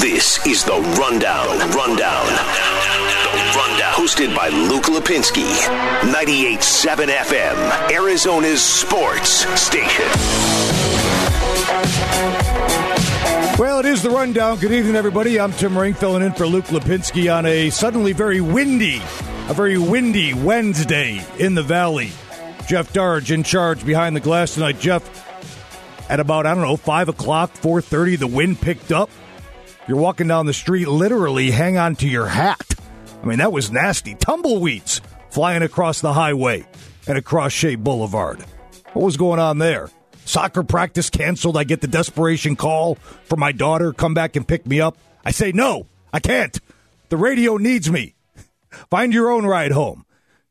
This is the Rundown. The Rundown. The Rundown. Hosted by Luke Lapinski. 98.7 FM. Arizona's sports station. Well, it is the rundown. Good evening, everybody. I'm Tim Ring, filling in for Luke Lapinski on a suddenly very windy, a very windy Wednesday in the Valley. Jeff Darge in charge behind the glass tonight. Jeff, at about I don't know five o'clock, four thirty, the wind picked up. You're walking down the street, literally hang on to your hat. I mean, that was nasty. Tumbleweeds flying across the highway and across Shea Boulevard. What was going on there? Soccer practice canceled. I get the desperation call for my daughter, come back and pick me up. I say, no, I can't. The radio needs me. Find your own ride home.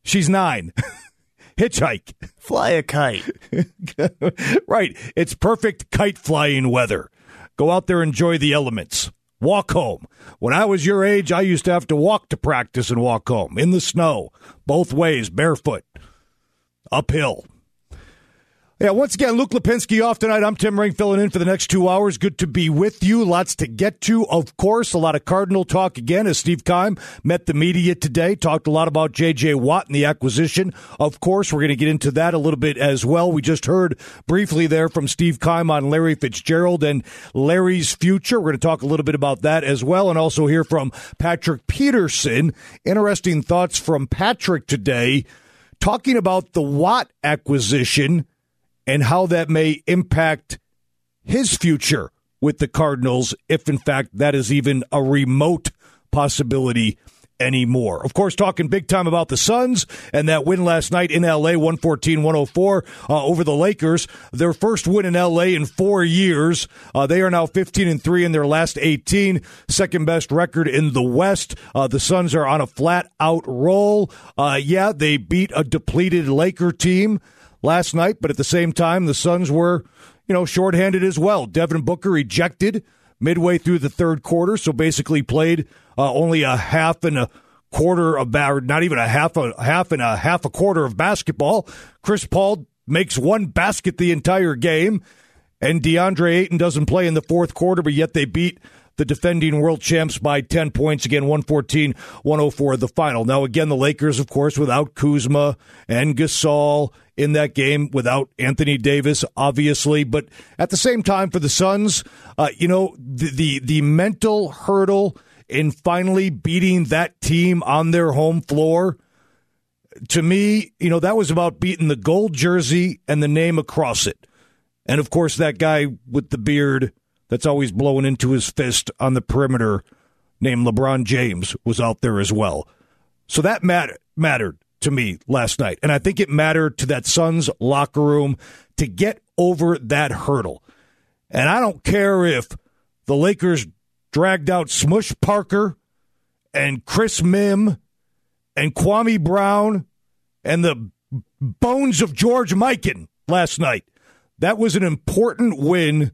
She's nine. Hitchhike. Fly a kite. right. It's perfect kite flying weather. Go out there, enjoy the elements. Walk home. When I was your age, I used to have to walk to practice and walk home in the snow, both ways, barefoot, uphill. Yeah, once again, Luke Lapinski off tonight. I'm Tim Ring filling in for the next two hours. Good to be with you. Lots to get to, of course. A lot of Cardinal talk again as Steve Keim met the media today. Talked a lot about J.J. Watt and the acquisition. Of course, we're going to get into that a little bit as well. We just heard briefly there from Steve Keim on Larry Fitzgerald and Larry's future. We're going to talk a little bit about that as well and also hear from Patrick Peterson. Interesting thoughts from Patrick today talking about the Watt acquisition and how that may impact his future with the Cardinals, if in fact that is even a remote possibility anymore. Of course, talking big time about the Suns and that win last night in LA, 114 104 uh, over the Lakers. Their first win in LA in four years. Uh, they are now 15 and 3 in their last 18, second best record in the West. Uh, the Suns are on a flat out roll. Uh, yeah, they beat a depleted Laker team last night, but at the same time, the Suns were, you know, shorthanded as well. Devin Booker ejected midway through the third quarter, so basically played uh, only a half and a quarter of not even a half a half and a half a quarter of basketball. Chris Paul makes one basket the entire game, and DeAndre Ayton doesn't play in the fourth quarter, but yet they beat the defending world champs by 10 points. Again, 114 104 the final. Now, again, the Lakers, of course, without Kuzma and Gasol in that game, without Anthony Davis, obviously. But at the same time, for the Suns, uh, you know, the, the, the mental hurdle in finally beating that team on their home floor to me, you know, that was about beating the gold jersey and the name across it. And of course, that guy with the beard that's always blowing into his fist on the perimeter named LeBron James was out there as well. So that matter, mattered to me last night. And I think it mattered to that Suns locker room to get over that hurdle. And I don't care if the Lakers dragged out Smush Parker and Chris Mihm and Kwame Brown and the bones of George Mikan last night. That was an important win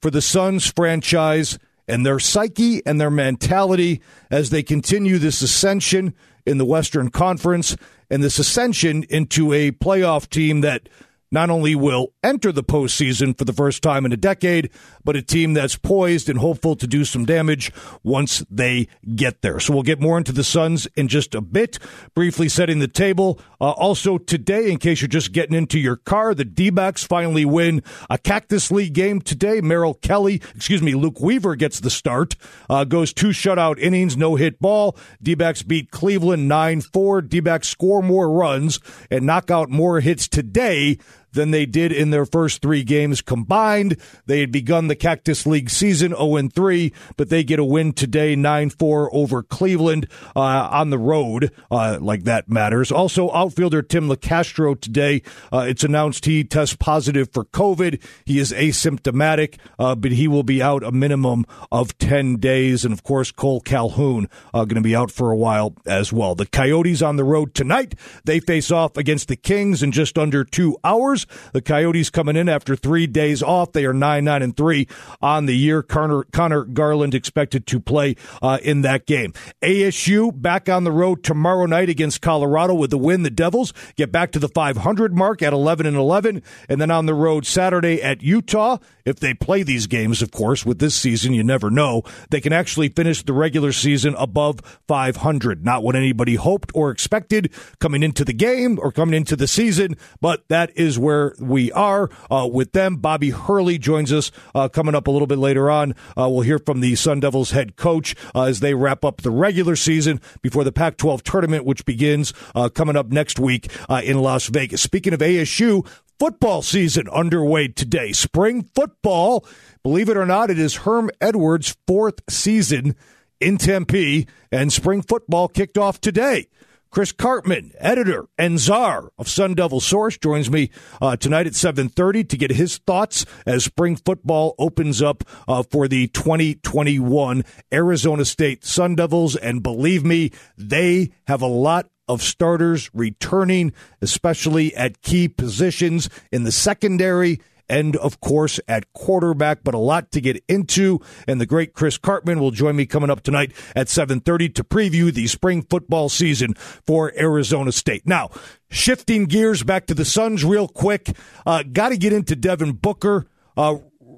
for the Suns franchise and their psyche and their mentality as they continue this ascension in the Western Conference and this ascension into a playoff team that not only will enter the postseason for the first time in a decade, but a team that's poised and hopeful to do some damage once they get there. So we'll get more into the Suns in just a bit. Briefly setting the table. Uh, also today, in case you're just getting into your car, the D-backs finally win a Cactus League game today. Merrill Kelly, excuse me, Luke Weaver gets the start. Uh, goes two shutout innings, no hit ball. D-backs beat Cleveland 9-4. D-backs score more runs and knock out more hits today than they did in their first three games combined. They had begun the Cactus League season 0 3, but they get a win today 9 4 over Cleveland uh, on the road, uh, like that matters. Also, outfielder Tim Locastro today, uh, it's announced he tests positive for COVID. He is asymptomatic, uh, but he will be out a minimum of 10 days. And of course, Cole Calhoun uh, going to be out for a while as well. The Coyotes on the road tonight. They face off against the Kings in just under two hours. The Coyotes coming in after three days off. They are 9 9 and 3 on the year. Connor, Conor Garland expected to play uh, in that game. ASU back on the road tomorrow night against Colorado with the win. The Devils get back to the 500 mark at 11 and 11. And then on the road Saturday at Utah. If they play these games, of course, with this season, you never know. They can actually finish the regular season above 500. Not what anybody hoped or expected coming into the game or coming into the season, but that is where we are uh, with them. Bobby Hurley joins us uh, coming up a little bit later on. Uh, we'll hear from the Sun Devils head coach uh, as they wrap up the regular season before the Pac 12 tournament, which begins uh, coming up next week in Las Vegas. Speaking of ASU, football season underway today. Spring football, believe it or not, it is Herm Edwards' fourth season in Tempe, and spring football kicked off today. Chris Karpman, editor and czar of Sun Devil Source, joins me uh, tonight at 7.30 to get his thoughts as spring football opens up uh, for the 2021 Arizona State Sun Devils. And believe me, they have a lot of starters returning, especially at key positions in the secondary and of course at quarterback, but a lot to get into. And the great Chris Karpman will join me coming up tonight at 7:30 to preview the spring football season for Arizona State. Now, shifting gears back to the Suns real quick. Uh, Got to get into Devin Booker uh,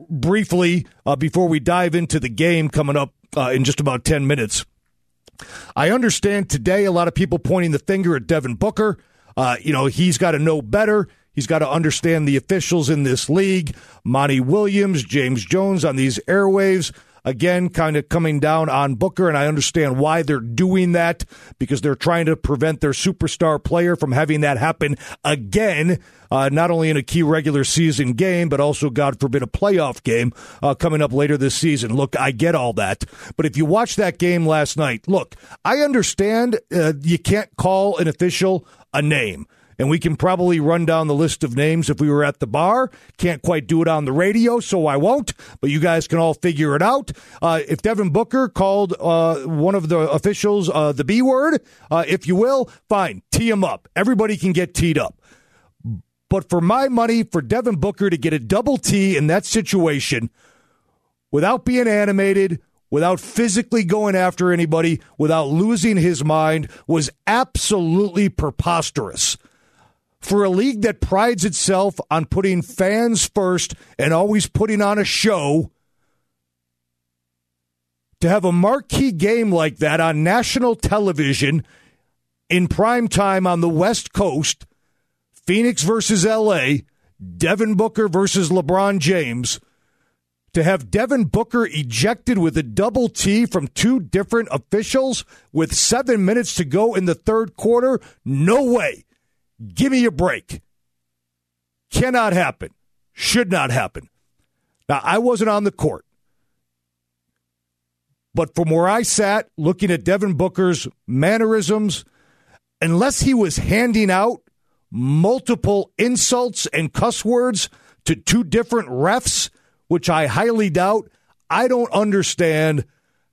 briefly uh, before we dive into the game coming up uh, in just about 10 minutes. I understand today a lot of people pointing the finger at Devin Booker. Uh, you know, he's got to know better. He's got to understand the officials in this league. Monty Williams, James Jones on these airwaves. Again, kind of coming down on Booker, and I understand why they're doing that because they're trying to prevent their superstar player from having that happen again, uh, not only in a key regular season game, but also, God forbid, a playoff game uh, coming up later this season. Look, I get all that. But if you watch that game last night, look, I understand uh, you can't call an official a name and we can probably run down the list of names if we were at the bar. Can't quite do it on the radio, so I won't, but you guys can all figure it out. Uh, if Devin Booker called uh, one of the officials uh, the B word, uh, if you will, fine, tee him up. Everybody can get teed up. But for my money, for Devin Booker to get a double T in that situation without being animated, without physically going after anybody, without losing his mind, was absolutely preposterous for a league that prides itself on putting fans first and always putting on a show, to have a marquee game like that on national television in prime time on the West Coast, Phoenix versus LA, Devin Booker versus LeBron James, to have Devin Booker ejected with a double T from two different officials with seven minutes to go in the third quarter? No way. Give me a break. Cannot happen. Should not happen. Now, I wasn't on the court. But from where I sat, looking at Devin Booker's mannerisms, unless he was handing out multiple insults and cuss words to two different refs, which I highly doubt, I don't understand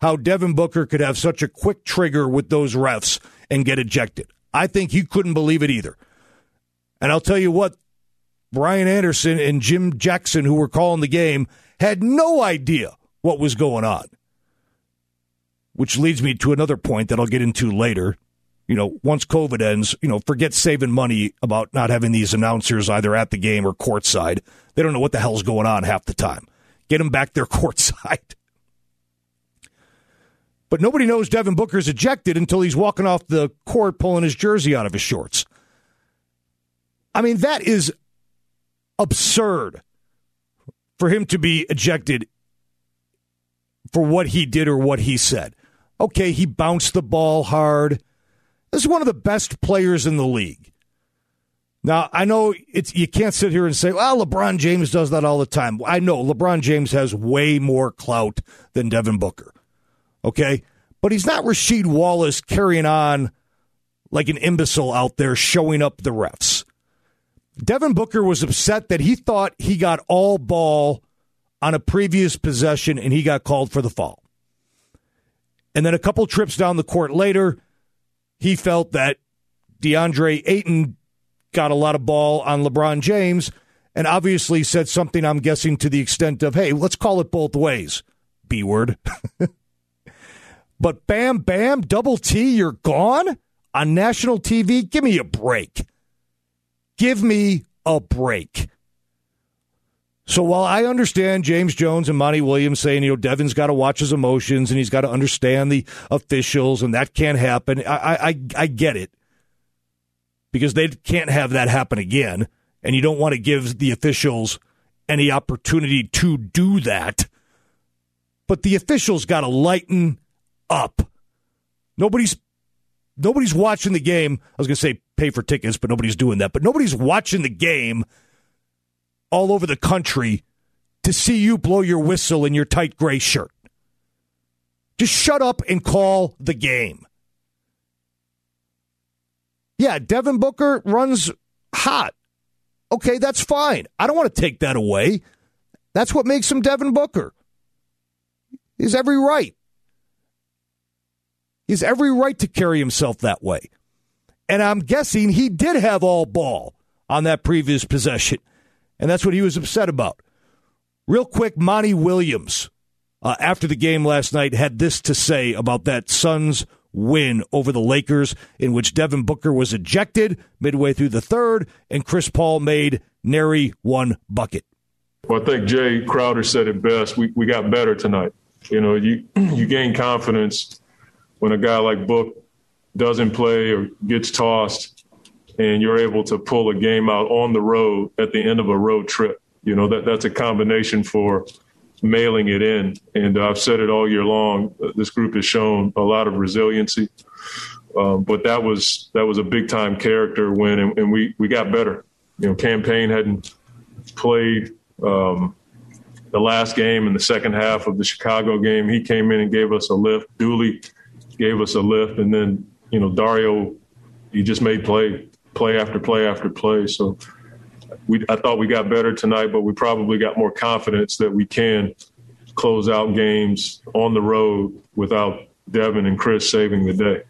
how Devin Booker could have such a quick trigger with those refs and get ejected. I think he couldn't believe it either. And I'll tell you what, Brian Anderson and Jim Jackson, who were calling the game, had no idea what was going on. Which leads me to another point that I'll get into later. You know, once COVID ends, you know, forget saving money about not having these announcers either at the game or courtside. They don't know what the hell's going on half the time. Get them back there courtside. But nobody knows Devin Booker's ejected until he's walking off the court pulling his jersey out of his shorts. I mean, that is absurd for him to be ejected for what he did or what he said. Okay, he bounced the ball hard. This is one of the best players in the league. Now, I know it's you can't sit here and say, well, LeBron James does that all the time. I know LeBron James has way more clout than Devin Booker. Okay? But he's not Rasheed Wallace carrying on like an imbecile out there showing up the refs. Devin Booker was upset that he thought he got all ball on a previous possession and he got called for the fall. And then a couple trips down the court later, he felt that DeAndre Ayton got a lot of ball on LeBron James and obviously said something, I'm guessing, to the extent of, hey, let's call it both ways. B word. but bam, bam, double T, you're gone on national TV. Give me a break. Give me a break. So while I understand James Jones and Monty Williams saying, you know, Devin's got to watch his emotions and he's got to understand the officials and that can't happen, I, I, I get it because they can't have that happen again. And you don't want to give the officials any opportunity to do that. But the officials got to lighten up. Nobody's nobody's watching the game. I was going to say pay for tickets, but nobody's doing that. But nobody's watching the game all over the country to see you blow your whistle in your tight gray shirt. Just shut up and call the game. Yeah, Devin Booker runs hot. Okay, that's fine. I don't want to take that away. That's what makes him Devin Booker. He's every right. He's every right to carry himself that way. And I'm guessing he did have all ball on that previous possession. And that's what he was upset about. Real quick, Monty Williams, uh, after the game last night, had this to say about that Suns win over the Lakers, in which Devin Booker was ejected midway through the third, and Chris Paul made nary one bucket. Well, I think Jae Crowder said it best. We, we got better tonight. You know, you you gain confidence when a guy like Book doesn't play or gets tossed, and you're able to pull a game out on the road at the end of a road trip. You know that that's a combination for mailing it in. And I've said it all year long. This group has shown a lot of resiliency, um, but that was that was a big time character win, and, and, we we got better. You know, Cam Payne hadn't played um, the last game in the second half of the Chicago game. He came in and gave us a lift. Dooley gave us a lift, and then you know Dario, he just made play play after play after play. So we I thought we got better tonight, but we probably got more confidence that we can close out games on the road without Devin and Chris saving the day.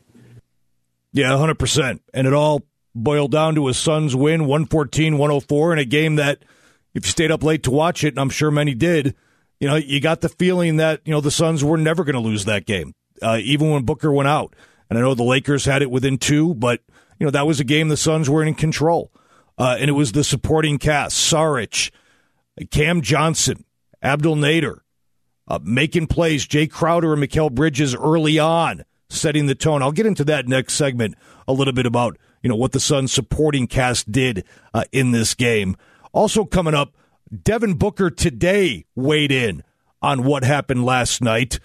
Yeah, 100%. And it all boiled down to a Suns win, 114 104, in a game that, if you stayed up late to watch it, and I'm sure many did, you know, you got the feeling that, you know, the Suns were never going to lose that game, uh, even when Booker went out. And I know the Lakers had it within two, but, you know, that was a game the Suns were in control. Uh, and it was the supporting cast Saric, Cam Johnson, Abdel Nader, uh, making plays, Jae Crowder and Mikal Bridges early on, setting the tone. I'll get into that next segment a little bit about you know what the Suns supporting cast did uh, in this game. Also coming up, Devin Booker today weighed in on what happened last night.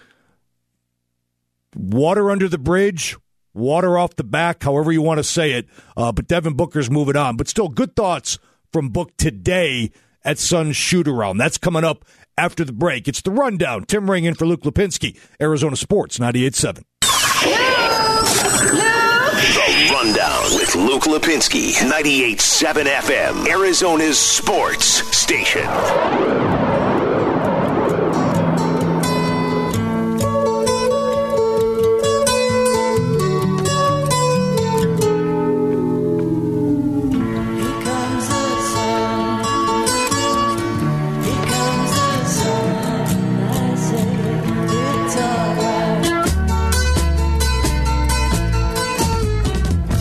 Water under the bridge, water off the back, however you want to say it. Uh, but Devin Booker's moving on. But still, good thoughts from Book today at Suns shoot around. That's coming up after the break. It's the rundown. Tim Ring in for Luke Lapinski, Arizona Sports 98.7. The Rundown with Luke Lapinski, 98.7 FM, Arizona's sports station.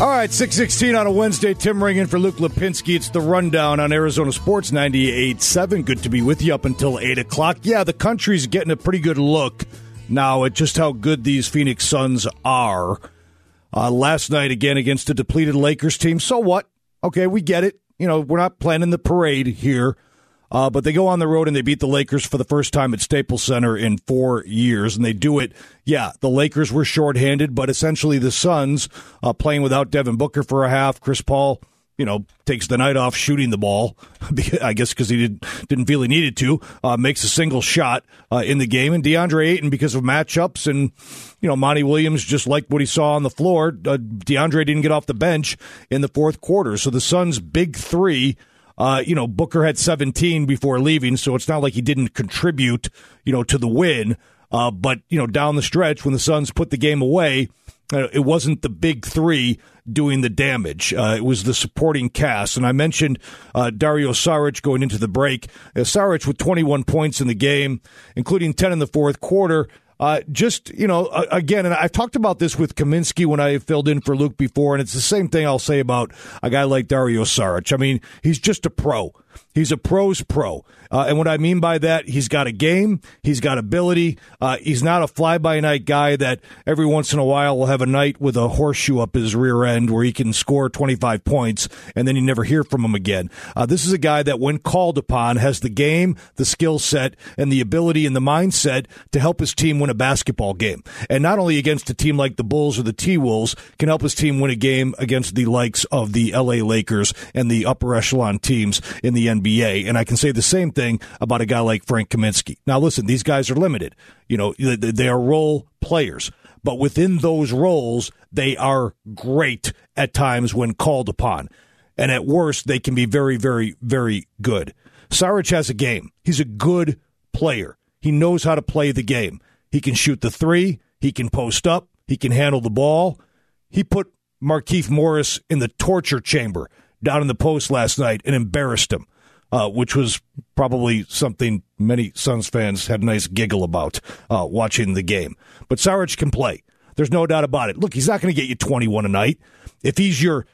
Right, 616 on a Wednesday. Tim Ring in for Luke Lapinski. It's the rundown on Arizona Sports 98.7. Good to be with you up until 8 o'clock. Yeah, the country's getting a pretty good look now at just how good these Phoenix Suns are. Uh, last night, again, against a depleted Lakers team. So what? Okay, we get it. You know, we're not planning the parade here. Uh, but they go on the road and they beat the Lakers for the first time at Staples Center in four years, and they do it. Yeah, the Lakers were shorthanded, but essentially the Suns uh, playing without Devin Booker for a half. Chris Paul, you know, takes the night off shooting the ball. I guess because he did, didn't feel he needed to. Uh, makes a single shot uh, in the game, and DeAndre Ayton because of matchups and you know Monty Williams just liked what he saw on the floor. Uh, DeAndre didn't get off the bench in the fourth quarter, so the Suns' big three uh, you know, Booker had 17 before leaving, so it's not like he didn't contribute, you know, to the win. Uh, but, you know, down the stretch, when the Suns put the game away, uh, it wasn't the big three doing the damage. Uh, it was the supporting cast. And I mentioned uh, Dario Saric going into the break. Uh, Saric with 21 points in the game, including 10 in the fourth quarter. Uh, just, you know, again, and I've talked about this with Kaminsky when I filled in for Luke before, and it's the same thing I'll say about a guy like Dario Saric. I mean, he's just a pro. He's a pro's pro. Uh, and what I mean by that, he's got a game, he's got ability. Uh, he's not a fly by night guy that every once in a while will have a night with a horseshoe up his rear end where he can score 25 points and then you never hear from him again. Uh, this is a guy that, when called upon, has the game, the skill set, and the ability and the mindset to help his team win a basketball game. And not only against a team like the Bulls or the T Wolves, can help his team win a game against the likes of the LA Lakers and the upper echelon teams in the NBA. And I can say the same thing about a guy like Frank Kaminsky. Now, listen, these guys are limited. You know, they are role players, but within those roles, they are great at times when called upon. And at worst, they can be very, very, very good. Saric has a game. He's a good player. He knows how to play the game. He can shoot the three. He can post up. He can handle the ball. He put Markieff Morris in the torture chamber down in the post last night and embarrassed him uh, which was probably something many Suns fans had a nice giggle about uh, watching the game. But Saric can play. There's no doubt about it. Look, he's not going to get you 21 a night. If he's your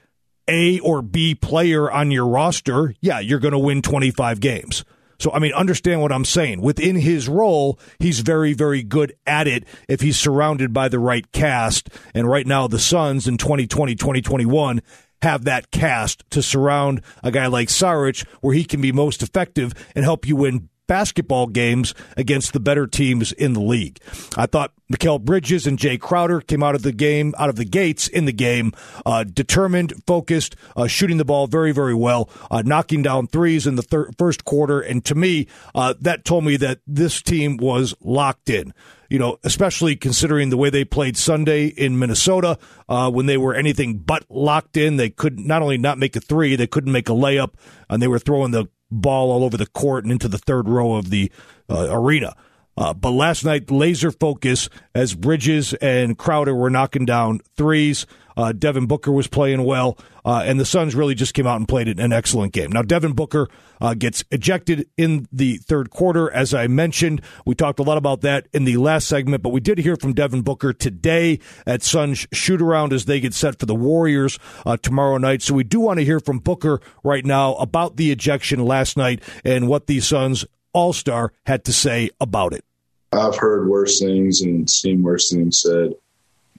A or B player on your roster, yeah, you're going to win 25 games. So, I mean, understand what I'm saying. Within his role, he's very, very good at it if he's surrounded by the right cast. And right now, the Suns in 2020, 2021 have that cast to surround a guy like Saric where he can be most effective and help you win basketball games against the better teams in the league. I thought Mikal Bridges and Jay Crowder came out of the game, out of the gates in the game, uh, determined, focused, uh, shooting the ball very, very well, uh, knocking down threes in the thir- first quarter. And to me, uh, that told me that this team was locked in you know, especially considering the way they played Sunday in Minnesota uh, when they were anything but locked in. They could not only not make a three, they couldn't make a layup, and they were throwing the ball all over the court and into the third row of the uh, arena. Uh, but last night, laser focus as Bridges and Crowder were knocking down threes. Uh, Devin Booker was playing well, uh, and the Suns really just came out and played an excellent game. Now, Devin Booker uh, gets ejected in the third quarter, as I mentioned. We talked a lot about that in the last segment, but we did hear from Devin Booker today at Suns shoot around as they get set for the Warriors uh, tomorrow night. So we do want to hear from Booker right now about the ejection last night and what the Suns All Star had to say about it. I've heard worse things and seen worse things said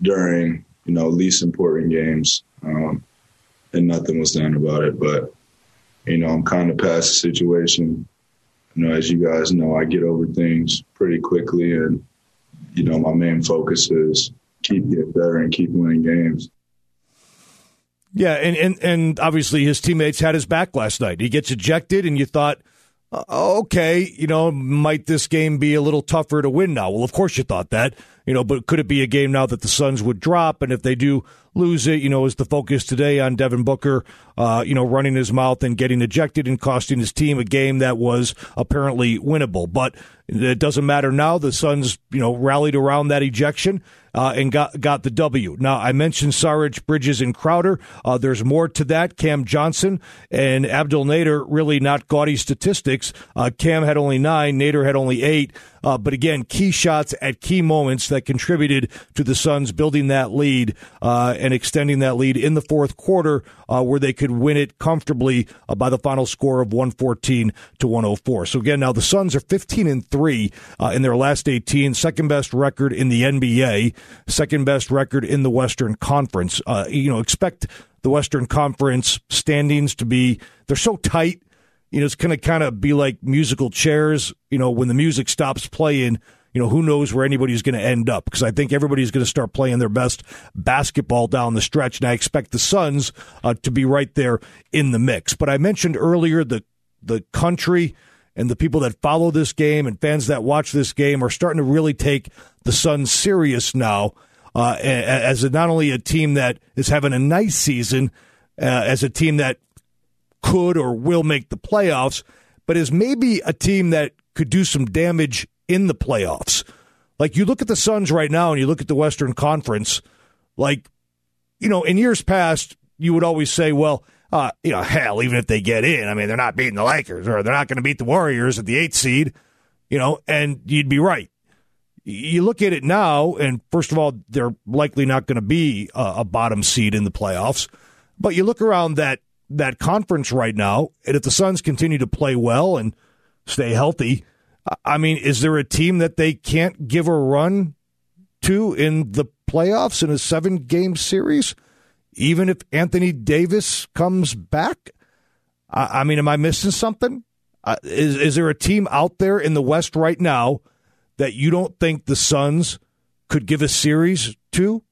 during you know, least important games. Um, and nothing was done about it. But, you know, I'm kind of past the situation. You know, as you guys know, I get over things pretty quickly. And, you know, my main focus is keep getting better and keep winning games. Yeah, and, and, and obviously his teammates had his back last night. He gets ejected, and you thought, Uh, okay, you know, might this game be a little tougher to win now? Well, of course you thought that you know, but could it be a game now that the Suns would drop? And if they do lose it, you know, is the focus today on Devin Booker, uh, you know, running his mouth and getting ejected and costing his team a game that was apparently winnable? But it doesn't matter now. The Suns, you know, rallied around that ejection uh, and got got the W. Now I mentioned Saric, Bridges, and Crowder. Uh, there's more to that. Cam Johnson and Abdel Nader really not gaudy statistics. Uh, Cam had only nine, Nader had only eight. Uh, but again, key shots at key moments that contributed to the Suns building that lead uh, and extending that lead in the fourth quarter, uh, where they could win it comfortably by the final score of 114 to 104. So again, now the Suns are 15 and three in their last 18, second best record in the NBA second best record in the Western Conference. Uh, you know, expect the Western Conference standings to be they're so tight. You know, it's going to kind of be like musical chairs. You know, when the music stops playing, you know, who knows where anybody's going to end up? Because I think everybody's going to start playing their best basketball down the stretch, and I expect the Suns uh, to be right there in the mix. But I mentioned earlier the the country and the people that follow this game and fans that watch this game are starting to really take the Suns serious now uh, as a, not only a team that is having a nice season, uh, as a team that could or will make the playoffs, but is maybe a team that could do some damage in the playoffs. Like you look at the Suns right now and you look at the Western Conference. Like, you know, in years past, you would always say, well, uh, you know, hell, even if they get in, I mean, they're not beating the Lakers or they're not going to beat the Warriors at the eighth seed, you know, and you'd be right. You look at it now, and first of all, they're likely not going to be a, a bottom seed in the playoffs. But you look around that that conference right now, and if the Suns continue to play well and stay healthy, I mean, is there a team that they can't give a run to in the playoffs in a seven game series? even if Anthony Davis comes back? I, I mean, am I missing something? Uh, is is there a team out there in the West right now that you don't think the Suns could give a series to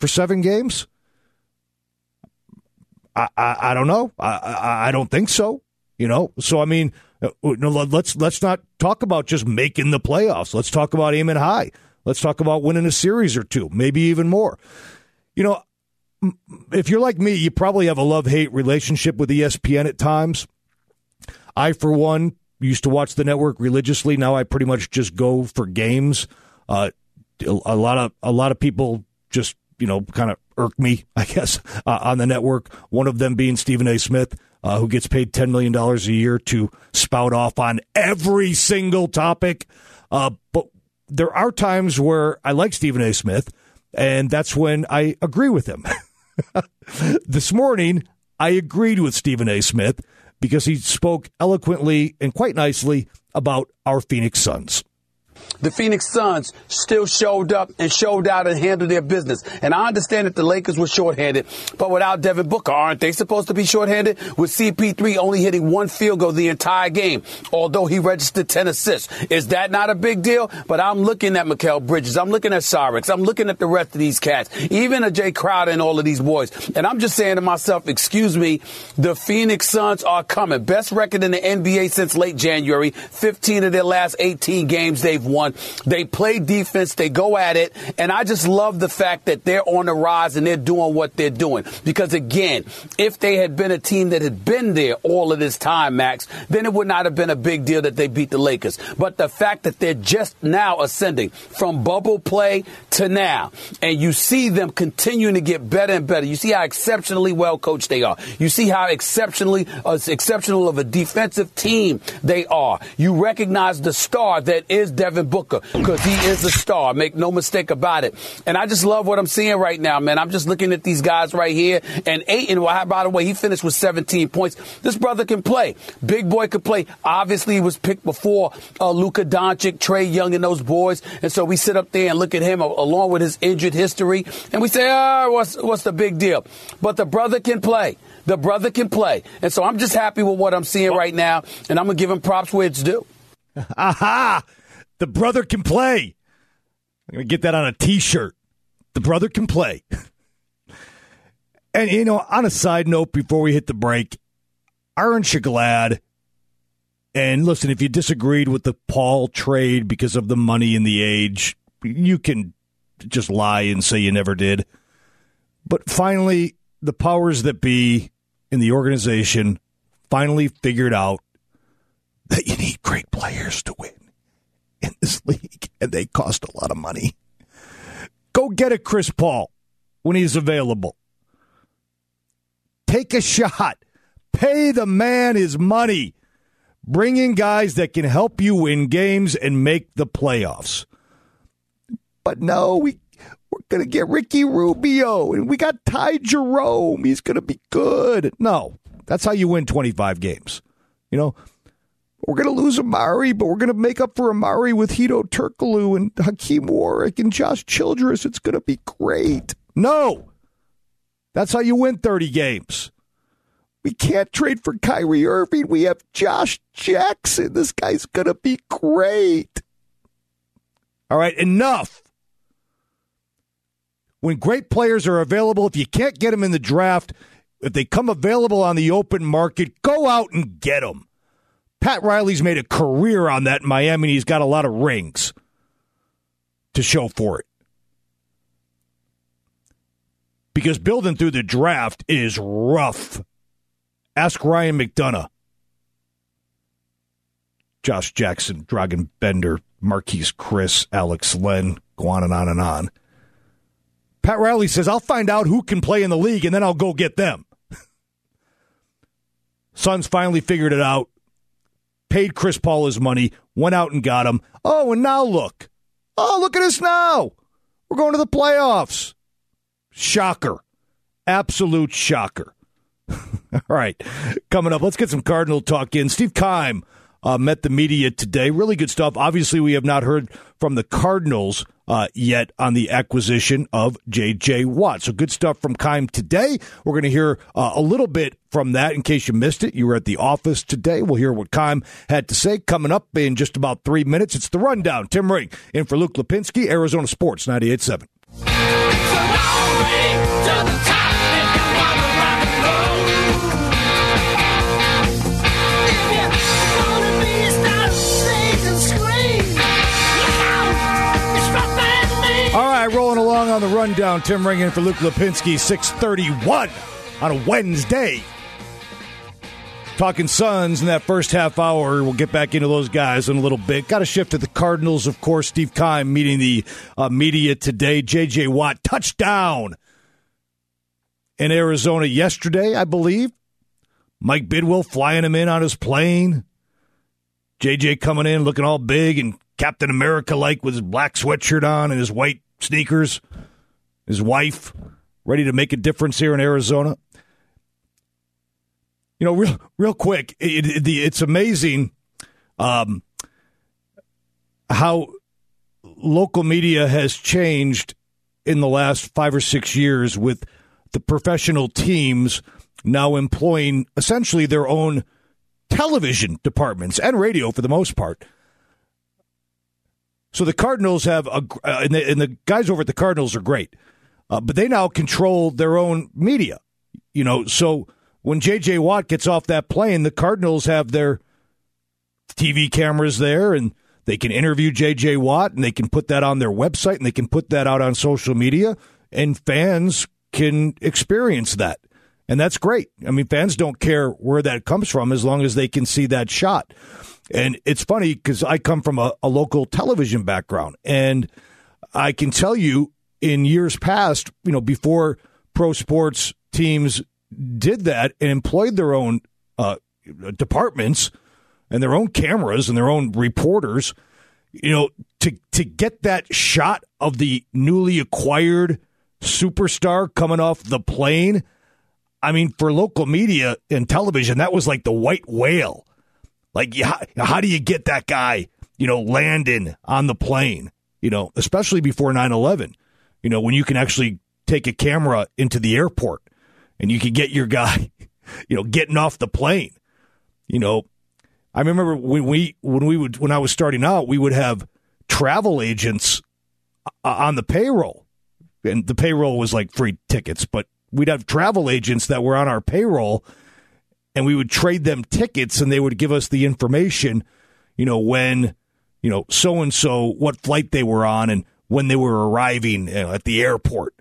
for seven games? I, I, I don't know. I, I, I don't think so. You know, so I mean, uh, let's let's not talk about just making the playoffs. Let's talk about aiming high. Let's talk about winning a series or two, maybe even more. You know, if you're like me, you probably have a love hate relationship with ESPN at times. I, for one, used to watch the network religiously. Now I pretty much just go for games. Uh, a lot of a lot of people just you know kind of irk me, I guess, uh, on the network. One of them being Stephen A. Smith, uh, who gets paid ten million dollars a year to spout off on every single topic. Uh, but there are times where I like Stephen A. Smith, and that's when I agree with him. this morning, I agreed with Stephen A. Smith because he spoke eloquently and quite nicely about our Phoenix Suns the Phoenix Suns still showed up and showed out and handled their business. And I understand that the Lakers were shorthanded, but without Devin Booker, aren't they supposed to be shorthanded? With CP3 only hitting one field goal the entire game, although he registered 10 assists. Is that not a big deal? But I'm looking at Mikal Bridges. I'm looking at Saric. I'm looking at the rest of these cats, even a Jae Crowder and all of these boys. And I'm just saying to myself, excuse me, the Phoenix Suns are coming. Best record in the NBA since late January. 15 of their last 18 games they've won on. They play defense. They go at it. And I just love the fact that they're on the rise and they're doing what they're doing. Because again, if they had been a team that had been there all of this time, Max, then it would not have been a big deal that they beat the Lakers. But the fact that they're just now ascending from bubble play to now, and you see them continuing to get better and better. You see how exceptionally well coached they are. You see how exceptionally uh, exceptional of a defensive team they are. You recognize the star that is Devin Booker because he is a star. Make no mistake about it. And I just love what I'm seeing right now, man. I'm just looking at these guys right here. And Ayton, well, by the way, he finished with 17 points. This brother can play. Big boy could play. Obviously, he was picked before uh, Luka Doncic, Trae Young, and those boys. And so we sit up there and look at him along with his injured history, and we say, ah, oh, what's what's the big deal? But the brother can play. The brother can play. And so I'm just happy with what I'm seeing right now, and I'm gonna give him props where it's due. Aha! The brother can play. I'm going to get that on a t shirt. The brother can play. and, you know, on a side note, before we hit the break, aren't you glad? And listen, if you disagreed with the Paul trade because of the money and the age, you can just lie and say you never did. But finally, the powers that be in the organization finally figured out that you need great players to win in this league, and they cost a lot of money. Go get a Chris Paul when he's available. Take a shot. Pay the man his money. Bring in guys that can help you win games and make the playoffs. But no, we we're going to get Ricky Rubio and we got Ty Jerome. He's going to be good. No, that's how you win 25 games. You know, we're going to lose Amari, but we're going to make up for Amari with Hedo Turkoglu and Hakim Warrick and Josh Childress. It's going to be great. No. That's how you win 30 games. We can't trade for Kyrie Irving. We have Josh Jackson. This guy's going to be great. All right, enough. When great players are available, if you can't get them in the draft, if they come available on the open market, go out and get them. Pat Riley's made a career on that in Miami, and he's got a lot of rings to show for it. Because building through the draft is rough. Ask Ryan McDonough. Josh Jackson, Dragan Bender, Marquese Chriss, Alex Len, go on and on and on. Pat Riley says, I'll find out who can play in the league and then I'll go get them. Suns finally figured it out, paid Chris Paul his money, went out and got him. Oh, and now look. Oh, look at us now. We're going to the playoffs. Shocker. Absolute shocker. All right. Coming up, let's get some Cardinal talk in. Steve Keim uh, met the media today. Really good stuff. Obviously, we have not heard from the Cardinals uh, yet on the acquisition of J.J. Watt. So good stuff from Keim today. We're going to hear uh, a little bit from that in case you missed it. You were at the office today. We'll hear what Keim had to say coming up in just about three minutes. It's the rundown. Tim Ring in for Luke Lapinski, Arizona Sports 98.7. on the rundown. Tim Ring in for Luke Lapinski, 631 on a Wednesday. Talking Suns in that first half hour. We'll get back into those guys in a little bit. Got to shift to the Cardinals, of course. Steve Keim meeting the uh, media today. J.J. Watt, touchdown in Arizona yesterday, I believe. Mike Bidwill flying him in on his plane. JJ coming in looking all big and Captain America like with his black sweatshirt on and his white sneakers, his wife, ready to make a difference here in Arizona. You know, real real quick, it, it, it's amazing um, how local media has changed in the last five or six years with the professional teams now employing essentially their own television departments and radio for the most part. So the Cardinals have a, uh, and, the, and, the, guys over at the Cardinals are great, uh, but they now control their own media. You know, so when J.J. Watt gets off that plane, the Cardinals have their TV cameras there, and they can interview J.J. Watt, and they can put that on their website, and they can put that out on social media, and fans can experience that. And that's great. I mean, fans don't care where that comes from as long as they can see that shot. And it's funny because I come from a, a local television background, and I can tell you in years past, you know, before pro sports teams did that and employed their own uh, departments and their own cameras and their own reporters, you know, to to get that shot of the newly acquired superstar coming off the plane. I mean, for local media and television, that was like the white whale. Like, how, how do you get that guy, you know, landing on the plane, you know, especially before 9 11, you know, when you can actually take a camera into the airport and you can get your guy, you know, getting off the plane. You know, I remember when we, when we would, when I was starting out, we would have travel agents uh, on the payroll. And the payroll was like free tickets, but we'd have travel agents that were on our payroll and we would trade them tickets and they would give us the information, you know, when, you know, so and so, what flight they were on and when they were arriving you know, at the airport.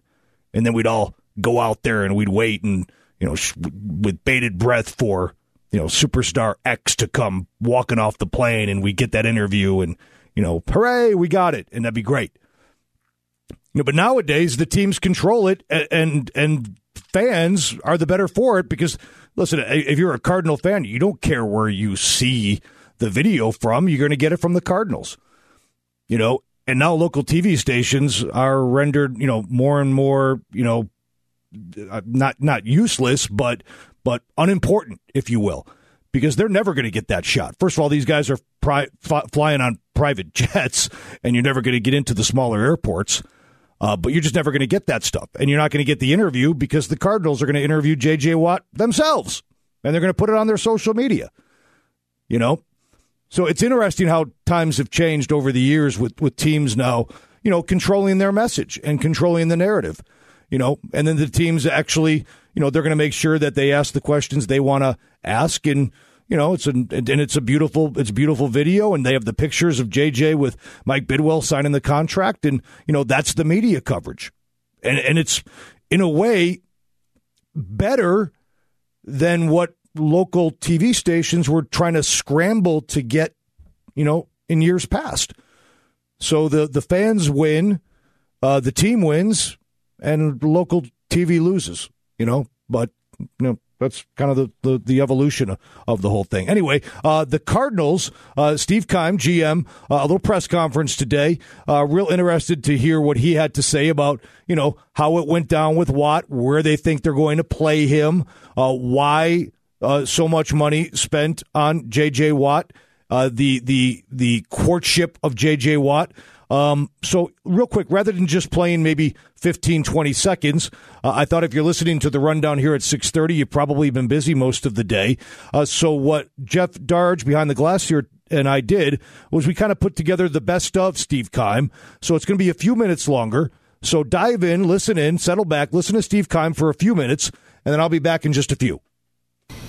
And then we'd all go out there and we'd wait and, you know, sh- with bated breath for, you know, superstar X to come walking off the plane and we get that interview and, you know, hooray, we got it. And that'd be great. You know, but nowadays the teams control it and, and, and fans are the better for it because listen, if you're a Cardinal fan, you don't care where you see the video from. You're going to get it from the Cardinals. You know, and now local TV stations are rendered, you know, more and more, you know, uh, not not useless, but but unimportant, if you will, because they're never going to get that shot. First of all, these guys are pri- flying on private jets, and you're never going to get into the smaller airports. Uh, but you're just never going to get that stuff. And you're not going to get the interview because the Cardinals are going to interview J.J. Watt themselves. And they're going to put it on their social media. You know? So it's interesting how times have changed over the years with, with teams now, you know, controlling their message and controlling the narrative. You know, and then the teams actually, you know, they're going to make sure that they ask the questions they want to ask and you know, it's a, and it's a beautiful, it's a beautiful video, and they have the pictures of JJ with Mike Bidwill signing the contract, and you know that's the media coverage, and and it's in a way better than what local TV stations were trying to scramble to get, you know, in years past. So the the fans win, uh, the team wins, and local TV loses. You know, but you know that's kind of the, the, the, evolution of the whole thing. Anyway, uh, the Cardinals, uh, Steve Keim, GM, uh, a little press conference today. Uh, real interested to hear what he had to say about, you know, how it went down with Watt, where they think they're going to play him, uh, why uh, so much money spent on J.J. Watt, the, the, the courtship of J.J. Watt. Um, so, real quick, rather than just playing maybe 15, 20 seconds, uh, I thought if you're listening to the rundown here at 6:30, you've probably been busy most of the day. Uh, so, what Jeff Darge behind the glass here and I did was we kind of put together the best of Steve Keim. So it's going to be a few minutes longer. So dive in, listen in, settle back, listen to Steve Keim for a few minutes, and then I'll be back in just a few.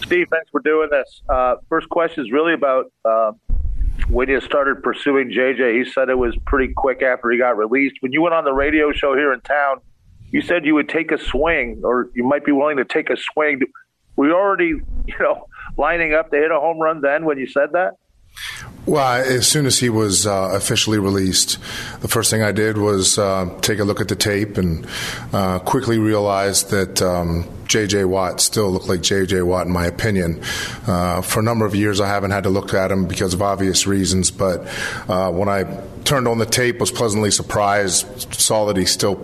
Steve, thanks for doing this. Uh, first question is really about uh, when you started pursuing JJ, he said it was pretty quick after he got released. When you went on the radio show here in town, you said you would take a swing, or you might be willing to take a swing. Were you already, you know, lining up to hit a home run then when you said that? Well, as soon as he was uh, officially released, the first thing I did was uh, take a look at the tape and uh, quickly realized that um, J.J. Watt still looked like J.J. Watt, in my opinion. Uh, for a number of years, I haven't had to look at him because of obvious reasons, but uh, when I turned on the tape, was pleasantly surprised, saw that he still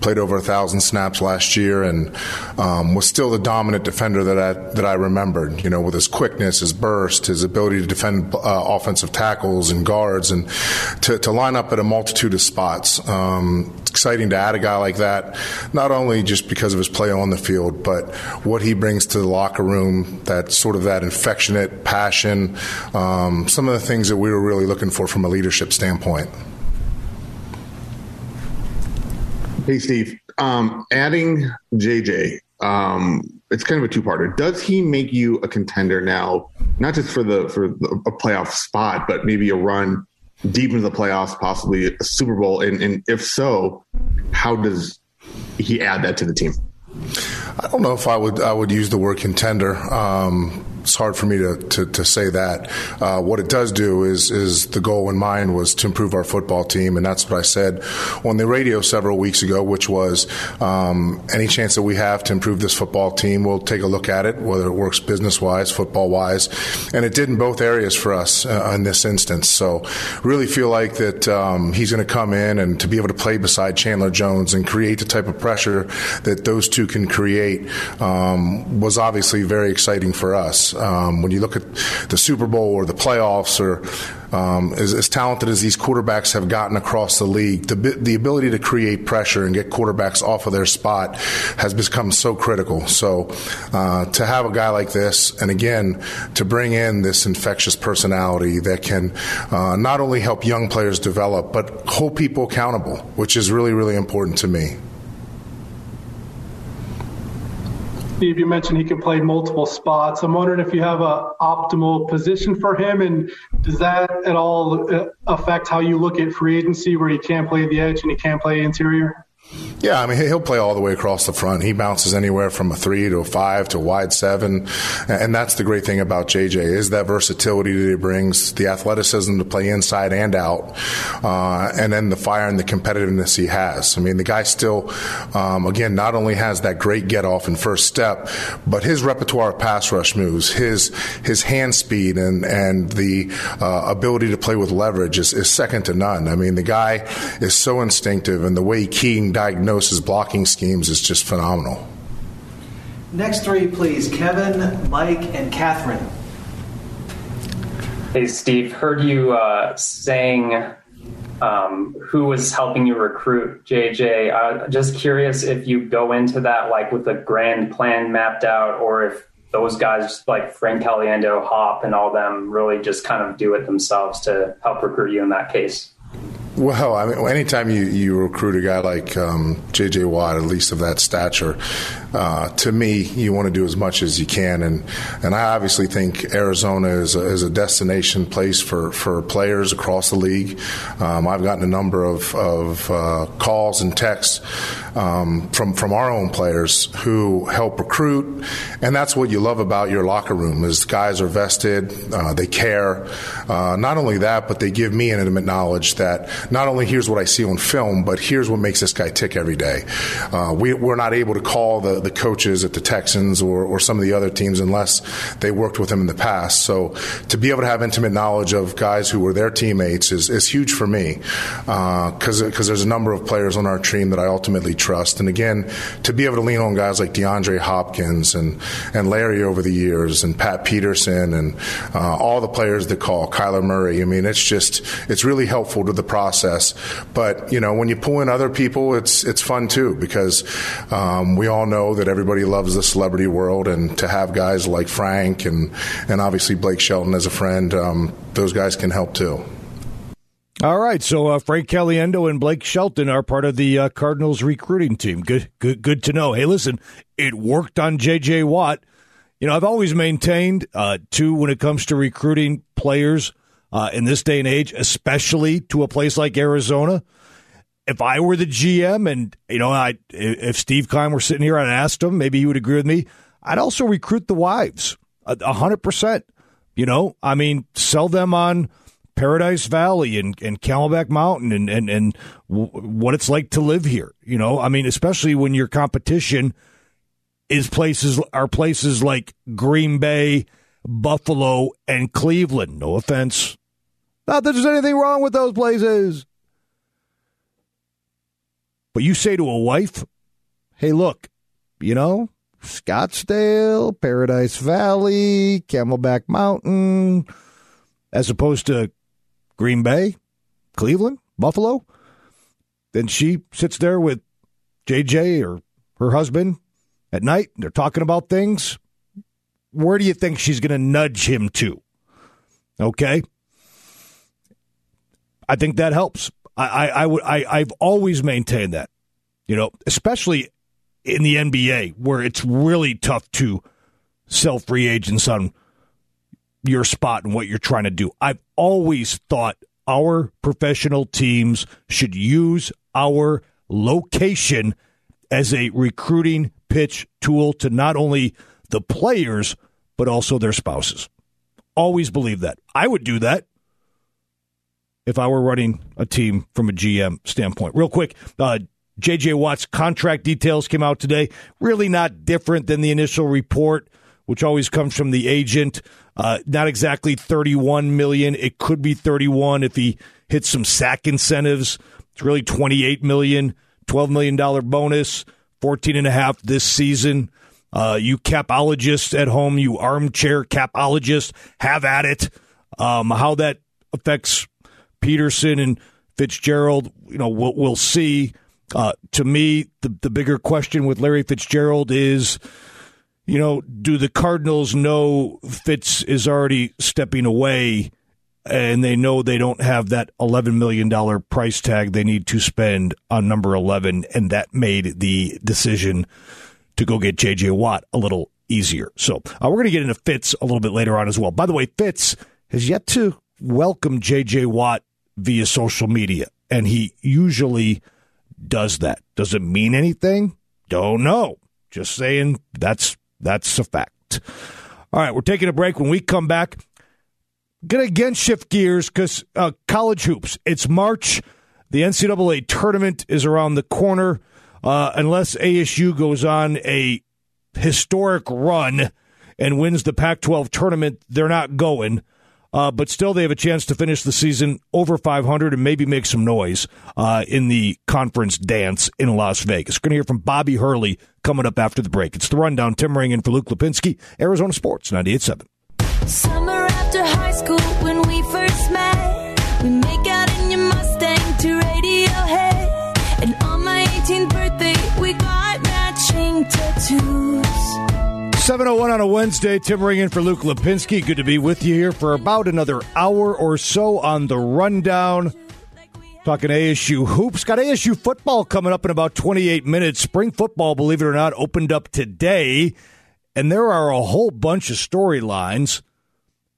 played over a thousand snaps last year and um, was still the dominant defender that I, that I remembered, you know, with his quickness, his burst, his ability to defend uh, offensive tackles and guards and to, to, line up at a multitude of spots. Um, exciting to add a guy like that, not only just because of his play on the field, but what he brings to the locker room, that sort of that affectionate passion, um, some of the things that we were really looking for from a leadership standpoint. Hey, Steve. Um, adding JJ, um, it's kind of a two-parter. Does he make you a contender now, not just for the for the, a playoff spot, but maybe a run deep into the playoffs, possibly a Super Bowl? And, and if so, how does he add that to the team? I don't know if I would I would use the word contender. Um, it's hard for me to, to, to say that. Uh, what it does do is is the goal in mind was to improve our football team, and that's what I said on the radio several weeks ago, which was um, any chance that we have to improve this football team, we'll take a look at it, whether it works business wise, football wise, and it did in both areas for us uh, in this instance. So, really feel like that um, he's going to come in and to be able to play beside Chandler Jones and create the type of pressure that those two can create um, was obviously very exciting for us. Um, when you look at the Super Bowl or the playoffs, or um, as, as, talented as these quarterbacks have gotten across the league, the, the ability to create pressure and get quarterbacks off of their spot has become so critical. So uh, to have a guy like this, and again, to bring in this infectious personality that can uh, not only help young players develop, but hold people accountable, which is really, really important to me. Steve, you mentioned he can play multiple spots. I'm wondering if you have a optimal position for him, and does that at all uh, affect how you look at free agency, where he can't play the edge and he can't play interior? Yeah, I mean he'll play all the way across the front. He bounces anywhere from a three to a five to a wide seven, and that's the great thing about JJ is that versatility that he brings, the athleticism to play inside and out, uh, and then the fire and the competitiveness he has. I mean the guy still, um, again, not only has that great get off and first step, but his repertoire of pass rush moves, his his hand speed, and and the uh, ability to play with leverage is, is, second to none. I mean the guy is so instinctive, and the way he diagnose blocking schemes is just phenomenal. Next three, please Kevin, Mike, and Catherine. Hey, Steve, heard you uh, saying um, who was helping you recruit JJ. Uh, just curious if you go into that like with a grand plan mapped out, or if those guys like Frank Caliendo, Hop, and all them really just kind of do it themselves to help recruit you in that case. Well, I mean, anytime you, you recruit a guy like um, J.J. Watt, at least of that stature, uh, to me, you want to do as much as you can. And, and I obviously think Arizona is a, is a destination place for, for players across the league. Um, I've gotten a number of, of uh, calls and texts um, from, from our own players who help recruit. And that's what you love about your locker room is guys are vested, uh, they care. Uh, not only that, but they give me intimate knowledge that not only here's what I see on film, but here's what makes this guy tick every day. Uh, we, we're not able to call the, the coaches at the Texans or, or some of the other teams unless they worked with him in the past. So to be able to have intimate knowledge of guys who were their teammates is, is huge for me because uh, there's a number of players on our team that I ultimately trust. And again, to be able to lean on guys like DeAndre Hopkins and and Larry over the years and Pat Peterson and uh, all the players that call Kyler Murray. I mean, it's just it's really helpful to the process. But you know, when you pull in other people, it's it's fun too because um, we all know that everybody loves the celebrity world, and to have guys like Frank and and obviously Blake Shelton as a friend, um, those guys can help too. All right, so uh, Frank Caliendo and Blake Shelton are part of the uh, Cardinals recruiting team. Good, good, good to know. Hey, listen, it worked on J.J. Watt. You know, I've always maintained, uh, too, when it comes to recruiting players uh, in this day and age, especially to a place like Arizona. If I were the GM, and you know, I if Steve Keim were sitting here, I'd asked him. Maybe he would agree with me. I'd also recruit the wives, hundred percent. You know, I mean, sell them on Paradise Valley and, and Camelback Mountain and, and, and w- what it's like to live here. You know, I mean, especially when your competition is places are places like Green Bay, Buffalo, and Cleveland. No offense. Not that there's anything wrong with those places. But you say to a wife, hey, look, you know, Scottsdale, Paradise Valley, Camelback Mountain, as opposed to Green Bay, Cleveland, Buffalo. Then she sits there with JJ or her husband at night. They're talking about things. Where do you think she's going to nudge him to? Okay. I think that helps. I, I, I would I, I've always maintained that. You know, especially in the NBA where it's really tough to sell free agents on your spot and what you're trying to do. I've always thought our professional teams should use our location as a recruiting pitch tool to not only the players, but also their spouses. Always believe that. I would do that if I were running a team from a GM standpoint. Real quick, uh, J.J. Watt's contract details came out today. Really not different than the initial report, which always comes from the agent. Uh, not exactly 31 million. It could be 31 if he hits some sack incentives. It's really 28 million, 12 million dollar bonus, 14 and a half this season. Uh, you capologists at home, you armchair capologists, have at it. Um, how that affects Peterson and Fitzgerald, you know, we'll, we'll see. Uh, to me, the, the bigger question with Larry Fitzgerald is, you know, do the Cardinals know Fitz is already stepping away and they know they don't have that $11 million price tag they need to spend on number 11, and that made the decision to go get J.J. Watt a little easier. So uh, we're going to get into Fitz a little bit later on as well. By the way, Fitz has yet to welcome J.J. Watt via social media, and he usually does that. Does it mean anything? Don't know. Just saying that's that's a fact. All right, we're taking a break. When we come back, gonna again shift gears because uh, college hoops. It's March. The NCAA tournament is around the corner. Uh, unless ASU goes on a historic run and wins the Pac 12 tournament, they're not going. Uh, but still, they have a chance to finish the season over 500 and maybe make some noise uh, in the conference dance in Las Vegas. We're going to hear from Bobby Hurley coming up after the break. It's the rundown. Tim Ring in for Luke Lapinski, Arizona Sports 98.7. Summer after high school when 701 on a Wednesday. Tim Ring in for Luke Lapinski. Good to be with you here for about another hour or so on the rundown. Talking ASU hoops. Got ASU football coming up in about 28 minutes. Spring football, believe it or not, opened up today. And there are a whole bunch of storylines.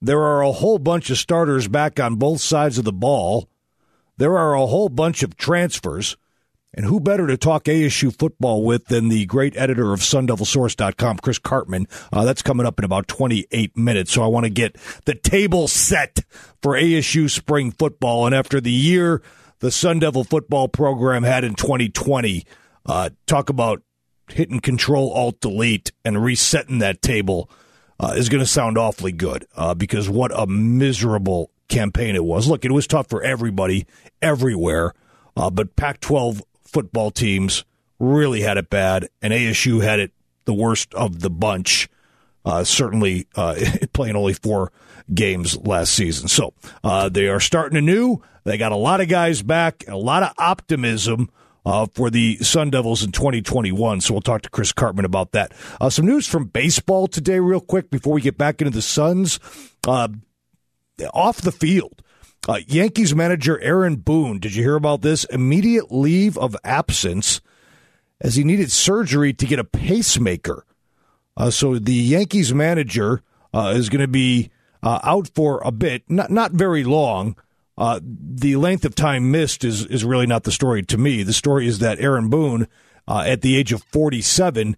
There are a whole bunch of starters back on both sides of the ball. There are a whole bunch of transfers. And who better to talk ASU football with than the great editor of SunDevilSource.com, Chris Karpman? Uh, that's coming up in about 28 minutes. So I want to get the table set for ASU spring football. And after the year the Sun Devil football program had in 2020. Uh, talk about hitting Control Alt Delete and resetting that table uh, is going to sound awfully good uh, because what a miserable campaign it was. Look, it was tough for everybody everywhere, uh, but Pac 12 football teams really had it bad, and ASU had it the worst of the bunch. Uh, certainly uh, playing only four games last season. So uh, they are starting anew. They got a lot of guys back, a lot of optimism. Uh, for the Sun Devils in 2021. So we'll talk to Chris Karpman about that. Uh, some news from baseball today, real quick, before we get back into the Suns. Uh, off the field, uh, Yankees manager Aaron Boone, did you hear about this? Immediate leave of absence as he needed surgery to get a pacemaker. Uh, so the Yankees manager uh, is going to be uh, out for a bit, not not very long. Uh, the length of time missed is is really not the story to me. The story is that Aaron Boone, uh, at the age of 47,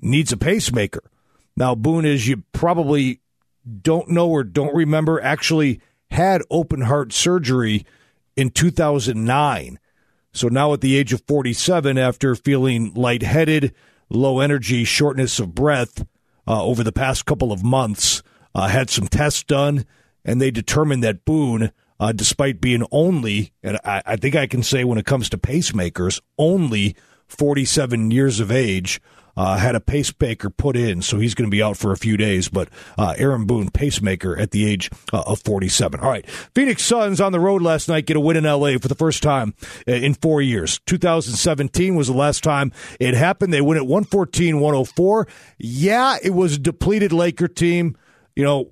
needs a pacemaker. Now Boone, as you probably don't know or don't remember, actually had open heart surgery in 2009. So now at the age of 47, after feeling lightheaded, low energy, shortness of breath uh, over the past couple of months, uh, had some tests done, and they determined that Boone, uh, despite being only, and I, I think I can say when it comes to pacemakers, only 47 years of age, uh, had a pacemaker put in, so he's going to be out for a few days. But uh, Aaron Boone, pacemaker at the age uh, of 47. All right. Phoenix Suns on the road last night get a win in LA for the first time uh, in four years. 2017 was the last time it happened. They win at 114 104. Yeah, it was a depleted Laker team. You know,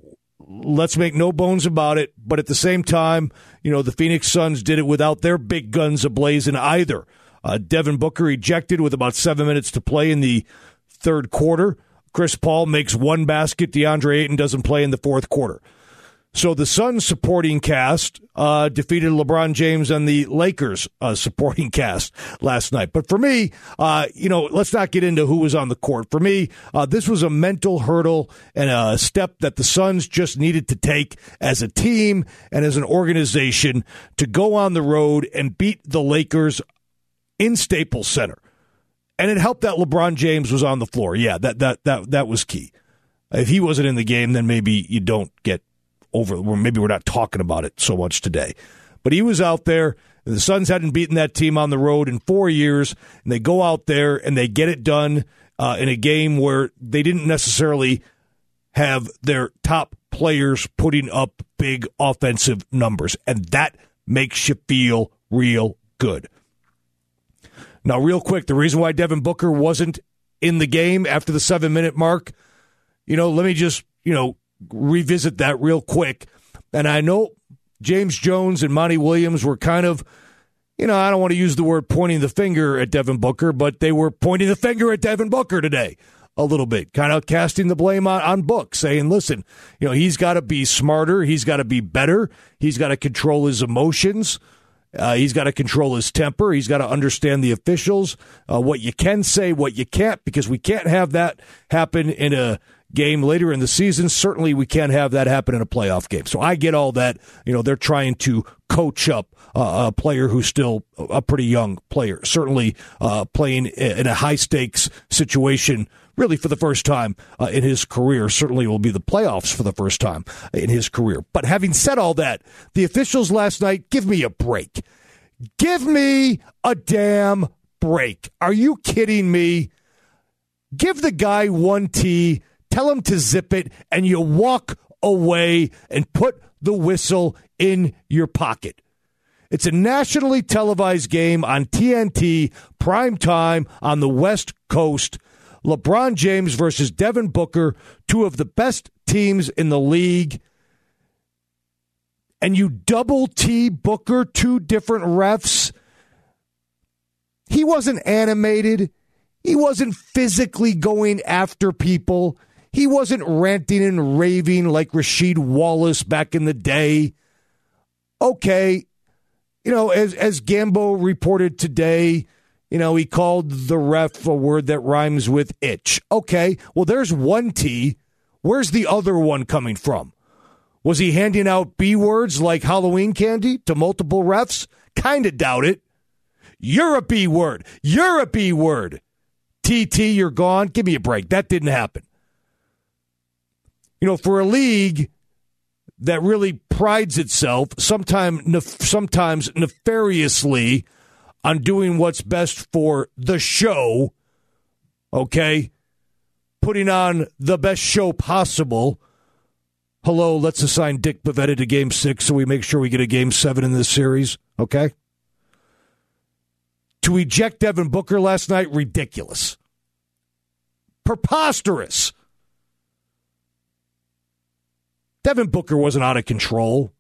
let's make no bones about it. But at the same time, you know, the Phoenix Suns did it without their big guns ablazing either. Uh, Devin Booker ejected with about seven minutes to play in the third quarter. Chris Paul makes one basket. DeAndre Ayton doesn't play in the fourth quarter. So the Suns supporting cast uh, defeated LeBron James and the Lakers uh, supporting cast last night. But for me, uh, you know, let's not get into who was on the court. For me, uh, this was a mental hurdle and a step that the Suns just needed to take as a team and as an organization to go on the road and beat the Lakers in Staples Center. And it helped that LeBron James was on the floor. Yeah, that that that that was key. If he wasn't in the game, then maybe you don't get over. Maybe we're not talking about it so much today. But he was out there. The Suns hadn't beaten that team on the road in four years, and they go out there and they get it done uh, in a game where they didn't necessarily have their top players putting up big offensive numbers, and that makes you feel real good. Now, real quick, the reason why Devin Booker wasn't in the game after the seven minute mark, you know, let me just, you know, revisit that real quick. And I know James Jones and Monty Williams were kind of, you know, I don't want to use the word pointing the finger at Devin Booker, but they were pointing the finger at Devin Booker today a little bit, kind of casting the blame on, on Book, saying, listen, you know, he's got to be smarter, he's got to be better, he's got to control his emotions. Uh, he's got to control his temper. He's got to understand the officials, uh, what you can say, what you can't, because we can't have that happen in a game later in the season. Certainly, we can't have that happen in a playoff game. So I get all that. You know, they're trying to coach up uh, a player who's still a pretty young player. Certainly, uh, playing in a high stakes situation really for the first time uh, in his career. Certainly will be the playoffs for the first time in his career. But having said all that, the officials last night, give me a break. Give me a damn break. Are you kidding me? Give the guy one T, tell him to zip it, and you walk away and put the whistle in your pocket. It's a nationally televised game on TNT, prime time on the West Coast. LeBron James versus Devin Booker, two of the best teams in the league. And you double T Booker, two different refs. He wasn't animated. He wasn't physically going after people. He wasn't ranting and raving like Rasheed Wallace back in the day. Okay, you know, as as Gambo reported today, you know, he called the ref a word that rhymes with itch. Okay, well, there's one T. Where's the other one coming from? Was he handing out B words like Halloween candy to multiple refs? Kind of doubt it. You're a B word. You're a B word. TT, you're gone. Give me a break. That didn't happen. You know, for a league that really prides itself, sometime, nef- sometimes nefariously, on doing what's best for the show, okay? Putting on the best show possible. Hello, let's assign Dick Bavetta to game six so we make sure we get a game seven in this series, okay? To eject Devin Booker last night, ridiculous. Preposterous. Devin Booker wasn't out of control.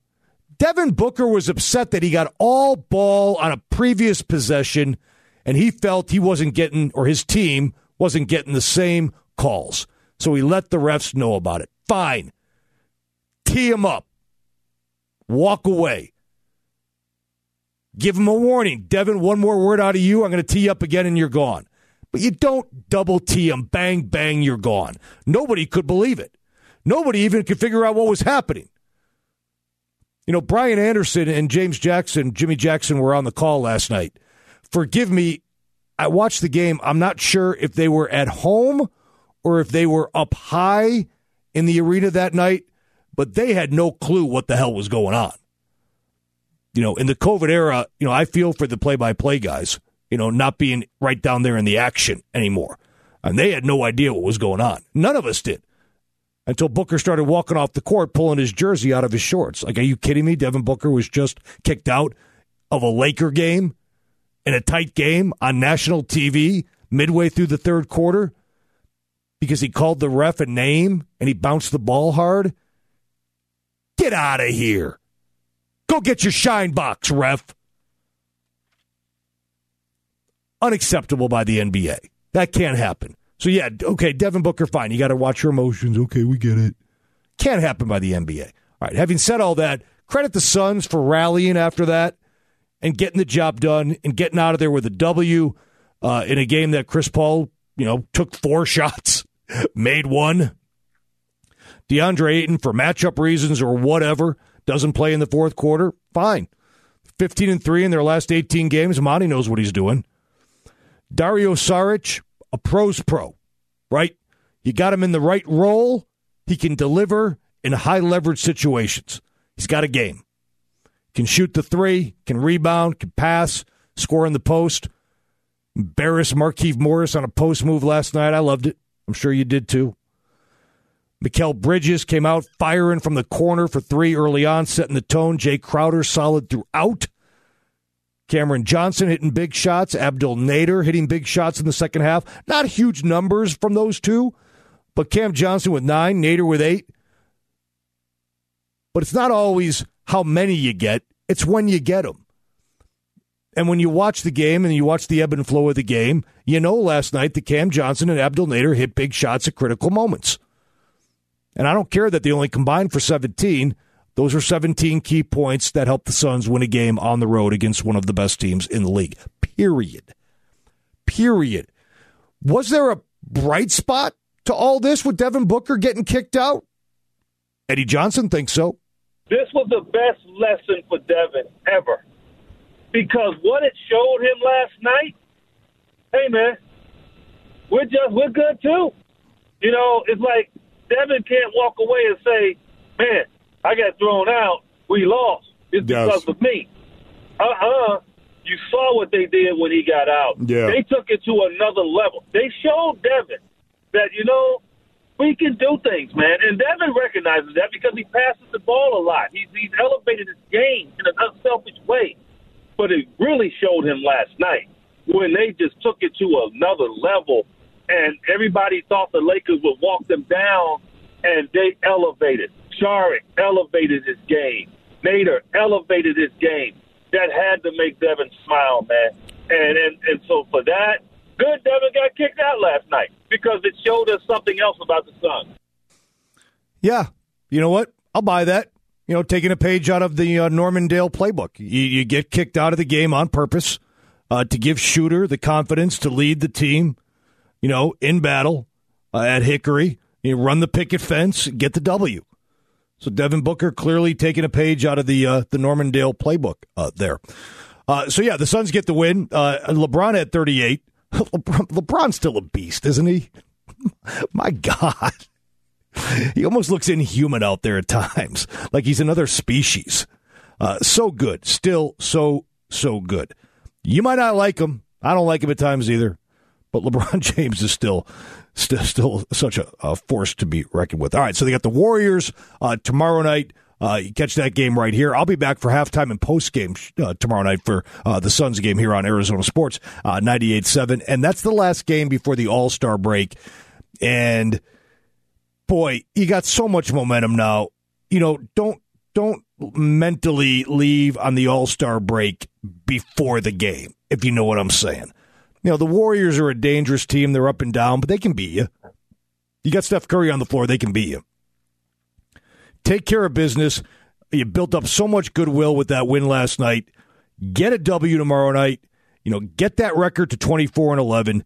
Devin Booker was upset that he got all ball on a previous possession and he felt he wasn't getting, or his team wasn't getting the same calls. So he let the refs know about it. Fine. Tee him up. Walk away. Give him a warning. Devin, one more word out of you. I'm going to tee you up again and you're gone. But you don't double tee him. Bang, bang, you're gone. Nobody could believe it. Nobody even could figure out what was happening. You know, Brian Anderson and James Jackson, Jimmy Jackson were on the call last night. Forgive me, I watched the game. I'm not sure if they were at home or if they were up high in the arena that night, but they had no clue what the hell was going on. You know, in the COVID era, you know, I feel for the play by play guys, you know, not being right down there in the action anymore. And they had no idea what was going on. None of us did until Booker started walking off the court, pulling his jersey out of his shorts. Like, are you kidding me? Devin Booker was just kicked out of a Laker game in a tight game on national TV midway through the third quarter because he called the ref a name and he bounced the ball hard. Get out of here. Go get your shine box, ref. Unacceptable by the NBA. That can't happen. So yeah, okay, Devin Booker, fine. You got to watch your emotions. Okay, we get it. Can't happen by the NBA. All right. Having said all that, credit the Suns for rallying after that and getting the job done and getting out of there with a W uh, in a game that Chris Paul, you know, took four shots, made one. DeAndre Ayton, for matchup reasons or whatever, doesn't play in the fourth quarter. Fine. 15 and 3 in their last 18 games. Monty knows what he's doing. Dario Saric, a pro's pro, right? You got him in the right role. He can deliver in high leverage situations. He's got a game. Can shoot the three, can rebound, can pass, score in the post. Embarrass Markieff Morris on a post move last night. I loved it. I'm sure you did too. Mikal Bridges came out firing from the corner for three early on, setting the tone. Jae Crowder solid throughout. Cameron Johnson hitting big shots. Abdel Nader hitting big shots in the second half. Not huge numbers from those two, but Cam Johnson with nine, Nader with eight. But it's not always how many you get, it's when you get them. And when you watch the game and you watch the ebb and flow of the game, you know last night that Cam Johnson and Abdel Nader hit big shots at critical moments. And I don't care that they only combined for 17. Those are 17 key points that helped the Suns win a game on the road against one of the best teams in the league. Period. Period. Was there a bright spot to all this with Devin Booker getting kicked out? Eddie Johnson thinks so. This was the best lesson for Devin ever. Because what it showed him last night, hey man, we're just we're good too. You know, it's like Devin can't walk away and say, Man, I got thrown out. We lost. It's Yes. because of me. Uh uh You saw what they did when he got out. Yeah. They took it to another level. They showed Devin that, you know, we can do things, man. And Devin recognizes that because he passes the ball a lot. He's, he's elevated his game in an unselfish way. But it really showed him last night when they just took it to another level and everybody thought the Lakers would walk them down and they elevated. Saric elevated his game. Nader elevated his game. That had to make Devin smile, man. And and, and so for that, good Devin got kicked out last night because it showed us something else about the Suns. Yeah. You know what? I'll buy that. You know, taking a page out of the uh, Norman Dale playbook. You, you get kicked out of the game on purpose uh, to give Shooter the confidence to lead the team, you know, in battle uh, at Hickory. You run the picket fence, get the W. So Devin Booker clearly taking a page out of the uh, the Norman Dale playbook uh, there. Uh, so yeah, the Suns get the win. Uh, LeBron at 38. LeBron, LeBron's still a beast, isn't he? My God. He almost looks inhuman out there at times, like he's another species. Uh, so good. Still so, so good. You might not like him. I don't like him at times either. But LeBron James is still still, still such a, a, force to be reckoned with. All right, so they got the Warriors uh, tomorrow night. Uh, you catch that game right here. I'll be back for halftime and post game uh, tomorrow night for uh, the Suns game here on Arizona Sports uh, 98.7. And that's the last game before the All Star break. And boy, you got so much momentum now. You know, don't don't mentally leave on the All Star break before the game, if you know what I'm saying. You know, the Warriors are a dangerous team. They're up and down, but they can beat you. You got Steph Curry on the floor, they can beat you. Take care of business. You built up so much goodwill with that win last night. Get a W tomorrow night. You know, get that record to 24 and 11.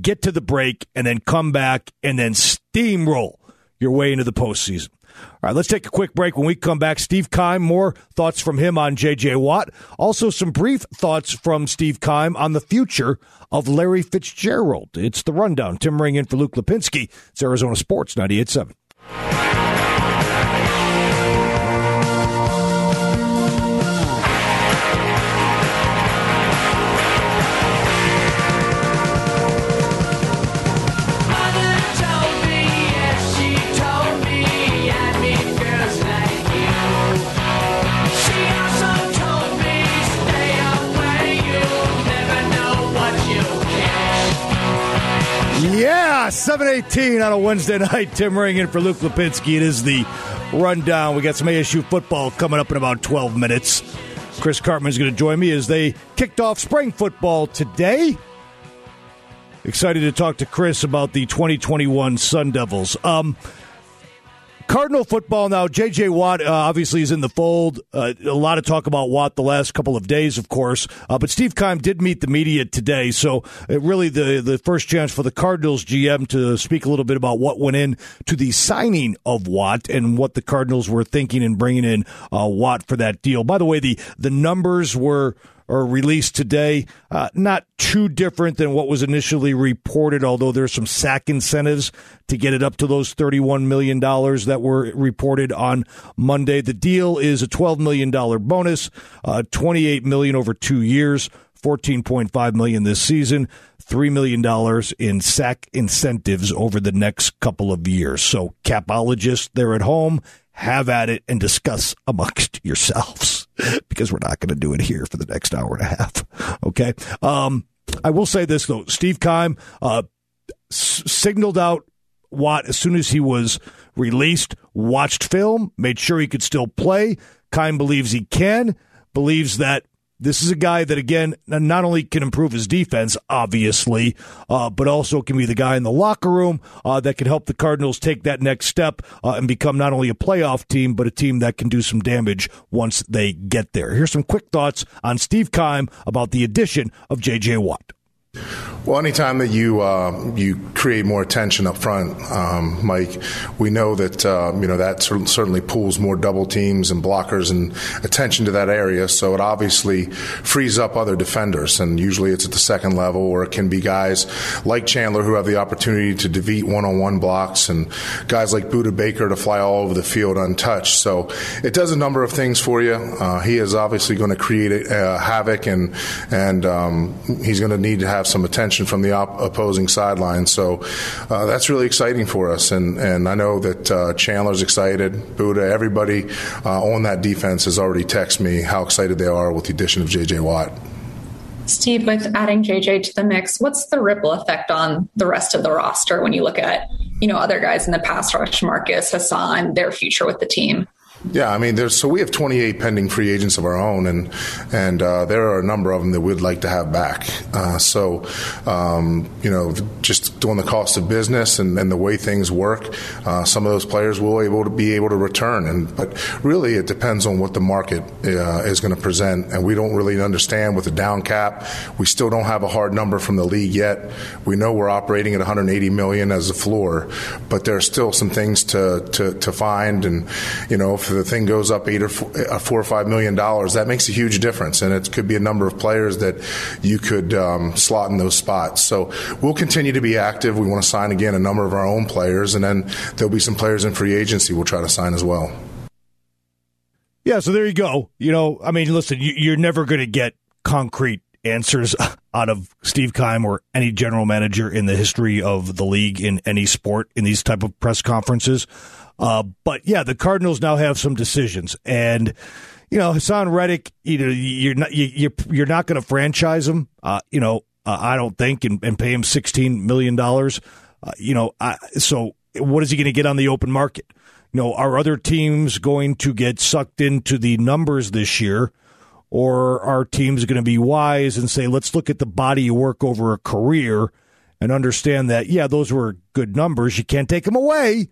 Get to the break and then come back and then steamroll your way into the postseason. All right, let's take a quick break. When we come back, Steve Keim, more thoughts from him on J.J. Watt. Also, some brief thoughts from Steve Keim on the future of Larry Fitzgerald. It's the rundown. Tim Ring in for Luke Lapinski. It's Arizona Sports 98.7. Yeah, 718 on a Wednesday night. Tim Ring in for Luke Lapinski. It is the rundown. We got some ASU football coming up in about 12 minutes. Chris Karpman is going to join me as they kicked off spring football today. Excited to talk to Chris about the 2021 Sun Devils. Um, Cardinal football now. J.J. Watt uh, obviously is in the fold. Uh, a lot of talk about Watt the last couple of days, of course. Uh, but Steve Keim did meet the media today, so really the the first chance for the Cardinals GM to speak a little bit about what went in to the signing of Watt and what the Cardinals were thinking in bringing in uh, Watt for that deal. By the way, the the numbers were or released today. Uh, not too different than what was initially reported, although there's some sack incentives to get it up to those $31 million that were reported on Monday. The deal is a $12 million bonus, uh, 28 million over two years. 14.5 million this season, $3 million in sack incentives over the next couple of years. So capologists, they're at home have at it and discuss amongst yourselves because we're not going to do it here for the next hour and a half. Okay. Um, I will say this though, Steve Keim uh, s- signaled out Watt as soon as he was released, watched film, made sure he could still play. Keim believes he can, believes that this is a guy that, again, not only can improve his defense, obviously, uh, but also can be the guy in the locker room uh, that can help the Cardinals take that next step uh, and become not only a playoff team, but a team that can do some damage once they get there. Here's some quick thoughts on Steve Keim about the addition of J.J. Watt. Well, anytime that you uh, you create more attention up front, um, Mike, we know that uh, you know that certainly pulls more double teams and blockers and attention to that area. So it obviously frees up other defenders, and usually it's at the second level, or it can be guys like Chandler who have the opportunity to defeat one-on-one blocks, and guys like Budda Baker to fly all over the field untouched. So it does a number of things for you. Uh, he is obviously going to create a, havoc, and and um, he's going to need to have some attention from the op- opposing sideline. So uh, that's really exciting for us. And, and I know that uh, Chandler's excited, Budda, everybody uh, on that defense has already texted me how excited they are with the addition of J.J. Watt. Steve, with adding JJ to the mix, what's the ripple effect on the rest of the roster when you look at, you know, other guys in the pass rush, Marcus, Hassan, their future with the team? Yeah, I mean, there's so we have 28 pending free agents of our own, and and uh, there are a number of them that we'd like to have back. Uh, so, um, you know, just doing the cost of business and, and the way things work, uh, some of those players will able to be able to return. And but really, it depends on what the market uh, is going to present, and we don't really understand with the down cap. We still don't have a hard number from the league yet. We know we're operating at 180 million as a floor, but there are still some things to to, to find, and you know if the thing goes up eight or four, uh, four or five million dollars, that makes a huge difference, and it could be a number of players that you could um, slot in those spots. So we'll continue to be active. We want to sign again a number of our own players, and then there'll be some players in free agency we'll try to sign as well. Yeah, so there you go. You know, I mean, listen, you're never going to get concrete answers out of Steve Keim or any general manager in the history of the league in any sport in these type of press conferences. Uh, but yeah, the Cardinals now have some decisions, and you know Haason Reddick, you know you're not you, are you're not going to franchise him. Uh, you know, uh, I don't think, and, and, pay him sixteen million dollars. Uh, you know, I, so what is he going to get on the open market? You know, are other teams going to get sucked into the numbers this year? Or are teams going to be wise and say, let's look at the body of work over a career and understand that, yeah, those were good numbers. You can't take them away,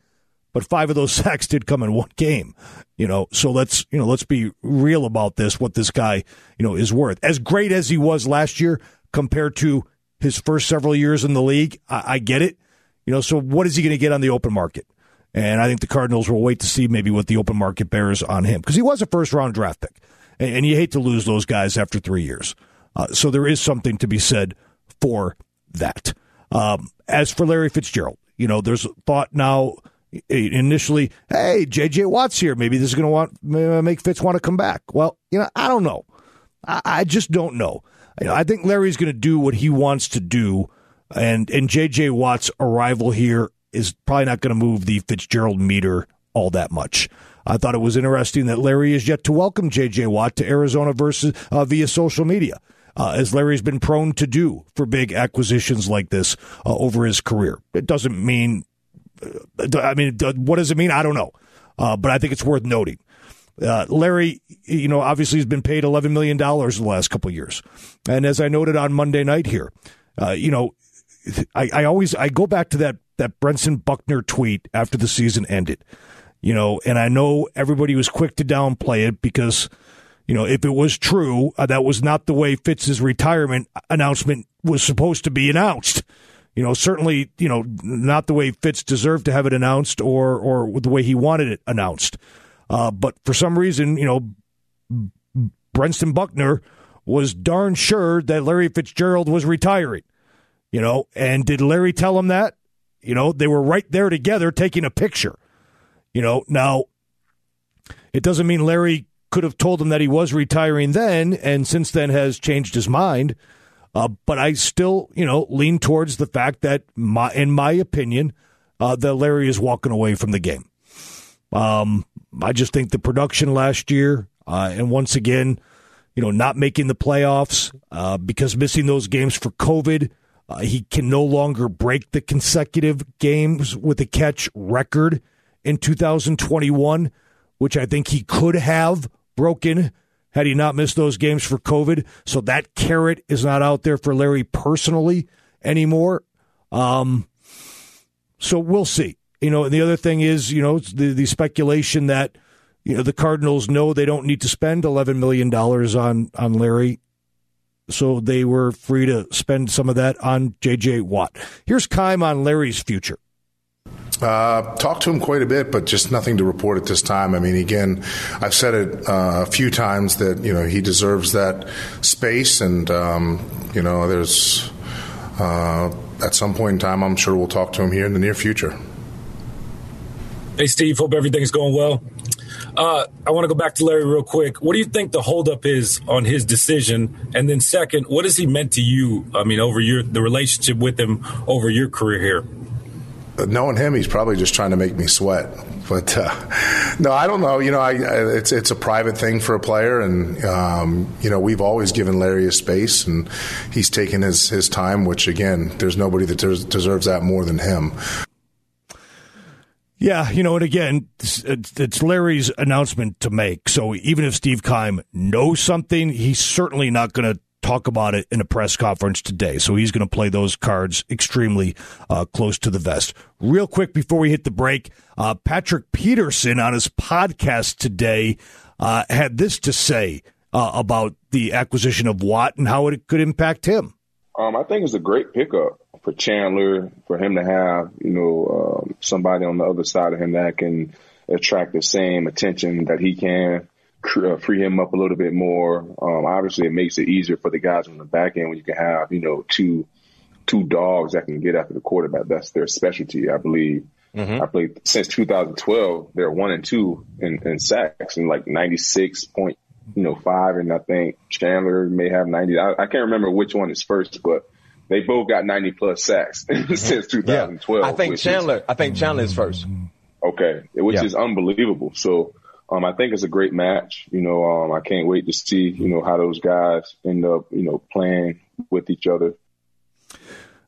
but five of those sacks did come in one game. You know, so let's, you know, let's be real about this, what this guy, you know, is worth. As great as he was last year compared to his first several years in the league, I, I get it. You know, so what is he going to get on the open market? And I think the Cardinals will wait to see maybe what the open market bears on him because he was a first round draft pick. And, and, you hate to lose those guys after three years. Uh, so there is something to be said for that. Um, as for Larry Fitzgerald, you know, there's thought now initially, hey, J.J. Watt's here. Maybe this is going to want make Fitz want to come back. Well, you know, I don't know. I, I just don't know. I think Larry's going to do what he wants to do, and and J.J. Watt's arrival here is probably not going to move the Fitzgerald meter all that much. I thought it was interesting that Larry is yet to welcome J.J. Watt to Arizona versus uh, via social media, uh, as Larry's been prone to do for big acquisitions like this uh, over his career. It doesn't mean, I mean, what does it mean? I don't know, uh, but I think it's worth noting. Uh, Larry, you know, obviously has been paid $11 million in the last couple of years. And as I noted on Monday night here, you know, I, I always I go back to that that Brentson Buckner tweet after the season ended. You know, and I know everybody was quick to downplay it because, you know, if it was true, uh, that was not the way Fitz's retirement announcement was supposed to be announced. You know, certainly, you know, not the way Fitz deserved to have it announced or or the way he wanted it announced. Uh, but for some reason, you know, Brentson Buckner was darn sure that Larry Fitzgerald was retiring. You know, and did Larry tell him that? You know, they were right there together taking a picture. You know, now it doesn't mean Larry could have told him that he was retiring then and since then has changed his mind. Uh, but I still, you know, lean towards the fact that, my, in my opinion, uh, that Larry is walking away from the game. Um, I just think the production last year, uh, and once again, you know, not making the playoffs uh, because missing those games for COVID uh, he can no longer break the consecutive games with a catch record in 2021, which I think he could have broken had he not missed those games for COVID. So that carrot is not out there for Larry personally anymore. Um, so we'll see. You know, and the other thing is, you know, the, the speculation that, you know, the Cardinals know they don't need to spend $11 million on, on Larry so they were free to spend some of that on J.J. Watt. Here's Keim on Larry's future. Uh, talked to him quite a bit, but just nothing to report at this time. I mean, again, I've said it uh, a few times that you know he deserves that space, and um, you know, there's uh, at some point in time, I'm sure we'll talk to him here in the near future. Hey, Steve. Hope everything's going well. Uh, I want to go back to Larry real quick. What do you think the holdup is on his decision? And then, second, what has he meant to you? I mean, over your the relationship with him over your career here. Knowing him, he's probably just trying to make me sweat. But uh, no, I don't know. You know, I, I, it's it's a private thing for a player, and um, you know, we've always given Larry a space, and he's taken his his time. Which again, there's nobody that des- deserves that more than him. Yeah, you know, and again, it's, Larry's announcement to make. So even if Steve Keim knows something, he's certainly not going to talk about it in a press conference today. So he's going to play those cards extremely uh, close to the vest. Real quick before we hit the break, uh, Patrick Peterson on his podcast today uh, had this to say uh, about the acquisition of Watt and how it could impact him. Um, I think it's a great pickup for Chandler, for him to have, you know, um, somebody on the other side of him that can attract the same attention that he can, uh, free him up a little bit more. Um, obviously, it makes it easier for the guys on the back end when you can have, you know, two two dogs that can get after the quarterback. That's their specialty, I believe. I believe since 2012, they're one and two in, in sacks and like 96 point, you know, five. And I think Chandler may have 90. I, I can't remember which one is first, but they both got 90 plus sacks since 2012. I think which is- Chandler. I think Chandler is first. Okay, which Yeah. is unbelievable. So um, I think it's a great match. You know, um, I can't wait to see you know how those guys end up you know playing with each other.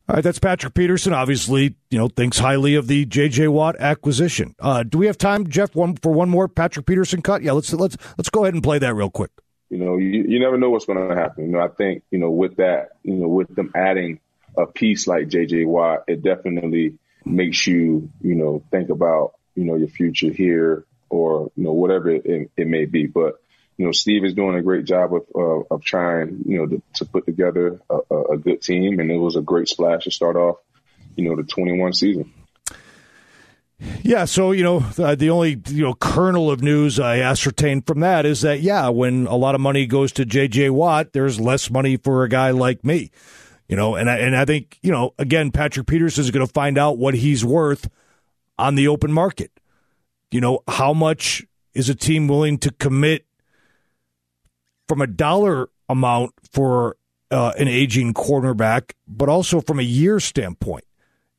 All right, that's Patrick Peterson. Obviously, you know, thinks highly of the J.J. Watt acquisition. Uh, do we have time, Jeff, one for one more Patrick Peterson cut? Yeah, let's let's let's go ahead and play that real quick. You know, you, you never know what's going to happen. You know, I think you know with that, you know, with them adding a piece like J.J. Watt, it definitely makes you you know think about you know your future here or you know whatever it, it may be. But you know, Steve is doing a great job of uh, of trying you know to, to put together a, a, good team, and it was a great splash to start off you know the 21 season. Yeah, so you know the, only you know kernel of news I ascertained from that is that yeah, when a lot of money goes to J.J. Watt, there's less money for a guy like me, you know, and I, and I think you know again Patrick Peterson is going to find out what he's worth on the open market. You know how much is a team willing to commit from a dollar amount for uh, an aging cornerback, but also from a year standpoint.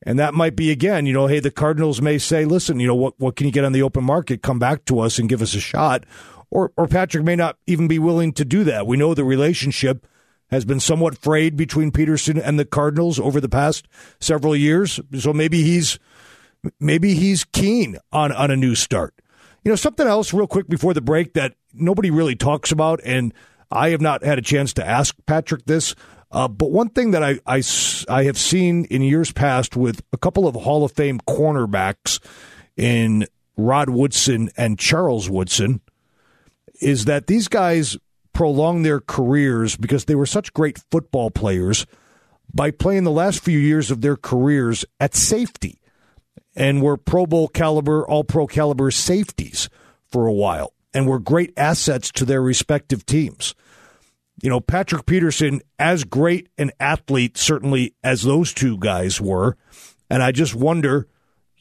And that might be again, you know, hey, the Cardinals may say, listen, you know, what what can you get on the open market? Come back to us and give us a shot. Or or Patrick may not even be willing to do that. We know the relationship has been somewhat frayed between Peterson and the Cardinals over the past several years. So maybe he's maybe he's keen on on a new start. You know, something else real quick before the break that nobody really talks about, and I have not had a chance to ask Patrick this. Uh, but one thing that I I have seen in years past with a couple of Hall of Fame cornerbacks in Rod Woodson and Charles Woodson is that these guys prolong their careers because they were such great football players by playing the last few years of their careers at safety and were Pro Bowl caliber, all pro caliber safeties for a while and were great assets to their respective teams. You know, Patrick Peterson, as great an athlete, certainly as those two guys were. And I just wonder,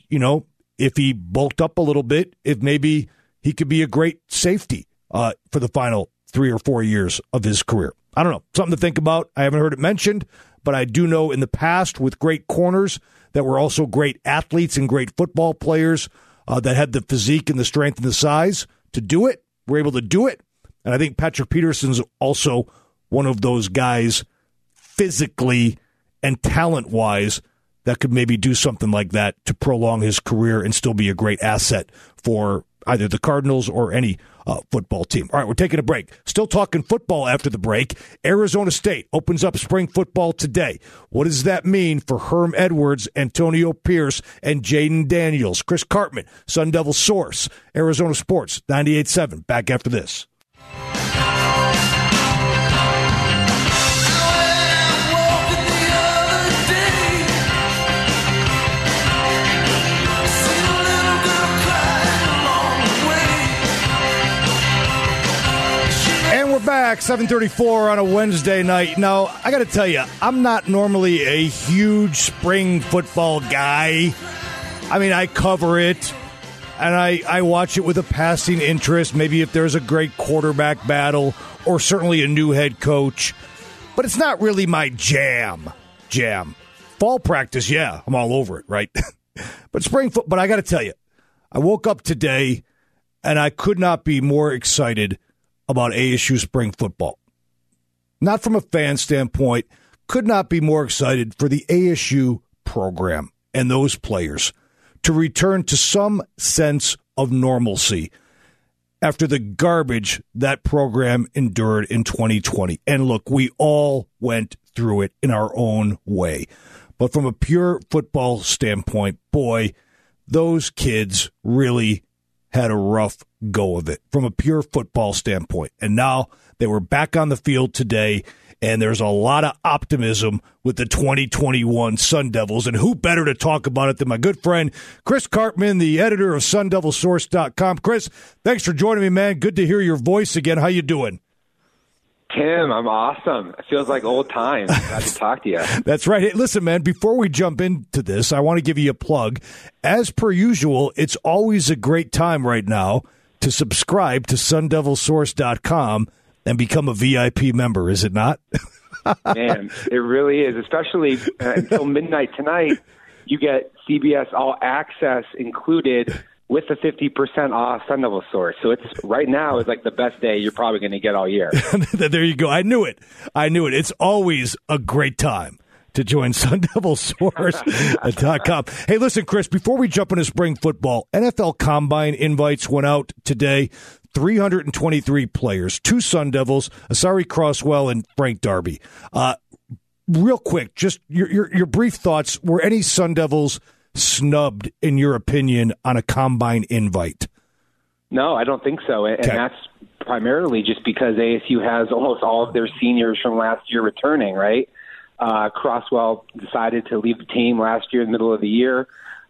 you know, if he bulked up a little bit, if maybe he could be a great safety uh, for the final three or four years of his career. I don't know. Something to think about. I haven't heard it mentioned, but I do know in the past with great corners that were also great athletes and great football players uh, that had the physique and the strength and the size to do it, were able to do it. And I think Patrick Peterson's also one of those guys physically and talent wise that could maybe do something like that to prolong his career and still be a great asset for either the Cardinals or any uh, football team. All right, we're taking a break. Still talking football after the break. Arizona State opens up spring football today. What does that mean for Herm Edwards, Antonio Pierce, and Jayden Daniels? Chris Karpman, Sun Devil Source, Arizona Sports, 98.7. Back after this. Back, 734 on a Wednesday night. Now, I got to tell you, I'm not normally a huge spring football guy. I mean, I cover it and I, I watch it with a passing interest, maybe if there's a great quarterback battle or certainly a new head coach. But it's not really my jam. Jam. Fall practice, yeah, I'm all over it, right? but spring foot, but I got to tell you, I woke up today and I could not be more excited about ASU spring football. Not from a fan standpoint, could not be more excited for the ASU program and those players to return to some sense of normalcy after the garbage that program endured in 2020. And look, we all went through it in our own way. But from a pure football standpoint, boy, those kids really had a rough go of it from a pure football standpoint. And now they were back on the field today and there's a lot of optimism with the 2021 Sun Devils. And who better to talk about it than my good friend Chris Karpman, the editor of SunDevilSource.com. Chris, thanks for joining me, man. Good to hear your voice again. How you doing? Tim, I'm awesome. It feels like old times. Glad to talk to you. That's right. Hey, listen, man, before we jump into this, I want to give you a plug. As per usual, it's always a great time right now to subscribe to sundevilsource.com and become a VIP member, is it not? Man, it really is, especially uh, until midnight tonight. You get CBS All Access included with the 50% off Sun Devil Source. So it's right now is like the best day you're probably going to get all year. there you go. I knew it. I knew it. It's always a great time to join SunDevilSource.com. hey, listen, Chris, before we jump into spring football, NFL Combine invites went out today. 323 players, two Sun Devils, Aashari Crosswell and Frank Darby. Uh, real quick, just your, your, your brief thoughts. Were any Sun Devils snubbed, in your opinion, on a Combine invite? No, I don't think so. And Okay. that's primarily just because ASU has almost all of their seniors from last year returning, right? Uh, Crosswell decided to leave the team last year in the middle of the year.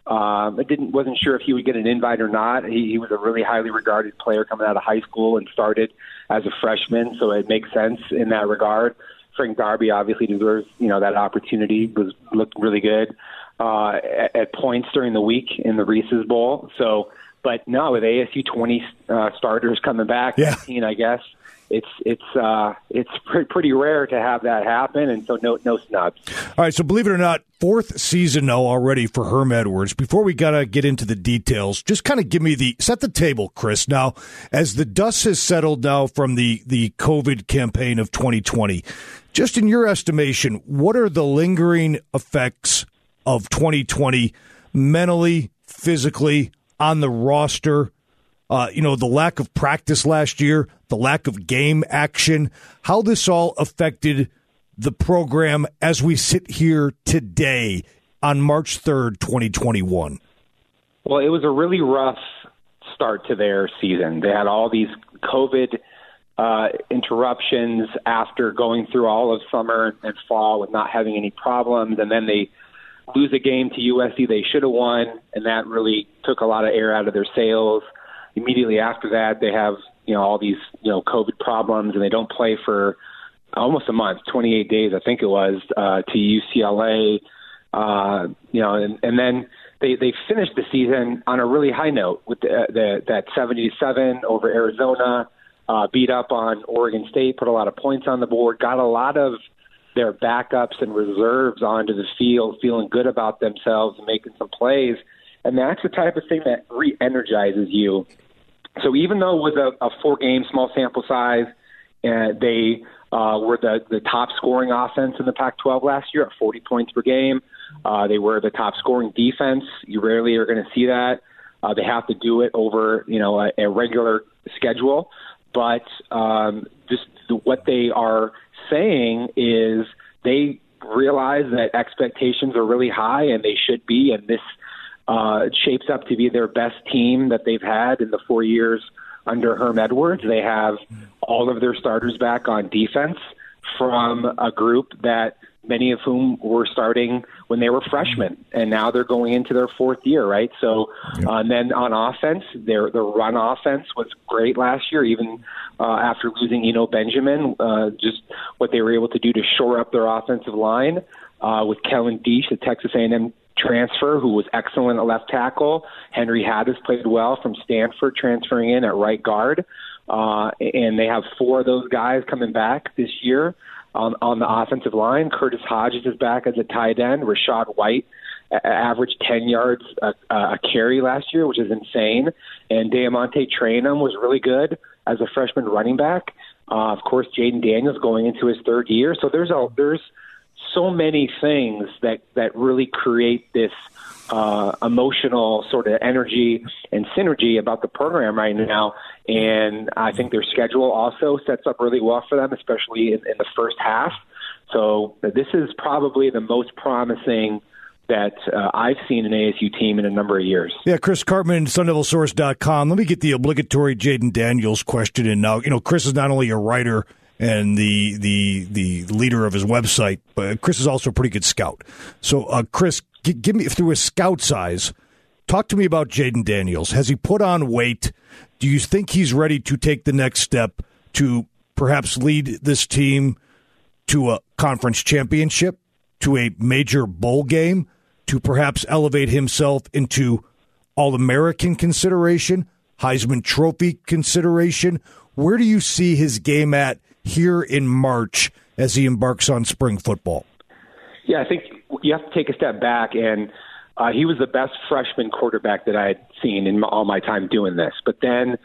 Um, I didn't wasn't sure if he would get an invite or not. He, he was a really highly regarded player coming out of high school and started as a freshman, so it makes sense in that regard. Frank Darby obviously deserves you know that opportunity. Was looked really good uh, at, at points during the week in the Reese's Bowl. So, but no, with ASU 20 uh, starters coming back, 19, I guess it's it's uh, it's pre- pretty rare to have that happen, and so no no snubs. All right, so believe it or not, fourth season now already for Herm Edwards. Before we gotta get into the details, just kind of give me the set the table, Chris. Now, as the dust has settled now from the the COVID campaign of 2020, just in your estimation, what are the lingering effects of 2020 mentally, physically on the roster? uh, you know, the lack of practice last year, the lack of game action, how this all affected the program as we sit here today on March 3rd, 2021. Well, it was a really rough start to their season. They had all these COVID uh, interruptions after going through all of summer and fall with not having any problems, and then they lose a game to USC they should have won, and that really took a lot of air out of their sails. Immediately after that, they have you know all these you know COVID problems, and they don't play for almost a month, 28 days, I think it was, uh, to UCLA. Uh, you know, and, and then they they finished the season on a really high note with the, the that 77 over Arizona, uh, beat up on Oregon State, put a lot of points on the board, got a lot of their backups and reserves onto the field, feeling good about themselves and making some plays. And that's the type of thing that re-energizes you. So even though it was a, a four-game small sample size, they uh, were the, the top scoring offense in the Pac-12 last year at 40 points per game. Uh, they were the top scoring defense. You rarely are going to see that. Uh, they have to do it over you know a, a regular schedule, but um, just the, what they are saying is they realize that expectations are really high and they should be, and this uh, shapes up to be their best team that they've had in the four years under Herm Edwards. They have all of their starters back on defense from a group that many of whom were starting when they were freshmen, and now they're going into their fourth year, right? So, uh, and then on offense, their the run offense was great last year, even uh, after losing Eno Benjamin. Uh, just what they were able to do to shore up their offensive line uh, with Kellen Diesch, the Texas A&M transfer, who was excellent at left tackle. Henry Hattis played well from Stanford, transferring in at right guard. Uh, and they have four of those guys coming back this year on, on the offensive line. Curtis Hodges is back as a tight end. Rachaad White averaged 10 yards a, a carry last year, which is insane. And DeaMonte Trayanum was really good as a freshman running back. Uh, of course, Jayden Daniels going into his third year. So there's a there's so many things that that really create this uh, emotional sort of energy and synergy about the program right now. And I think their schedule also sets up really well for them, especially in, in the first half. So this is probably the most promising that uh, I've seen an ASU team in a number of years. Yeah, Chris Karpman, SunDevilSource.com. Let me get the obligatory Jayden Daniels question in now. You know, Chris is not only a writer and the the the leader of his website. But Chris is also a pretty good scout. So, uh, Chris, g- give me through his scout size. Talk to me about Jayden Daniels. Has he put on weight? Do you think he's ready to take the next step to perhaps lead this team to a conference championship, to a major bowl game, to perhaps elevate himself into All American consideration, Heisman Trophy consideration? Where do you see his game at here in March as he embarks on spring football? Yeah, I think you have to take a step back, and uh, he was the best freshman quarterback that I had seen in all my time doing this. But then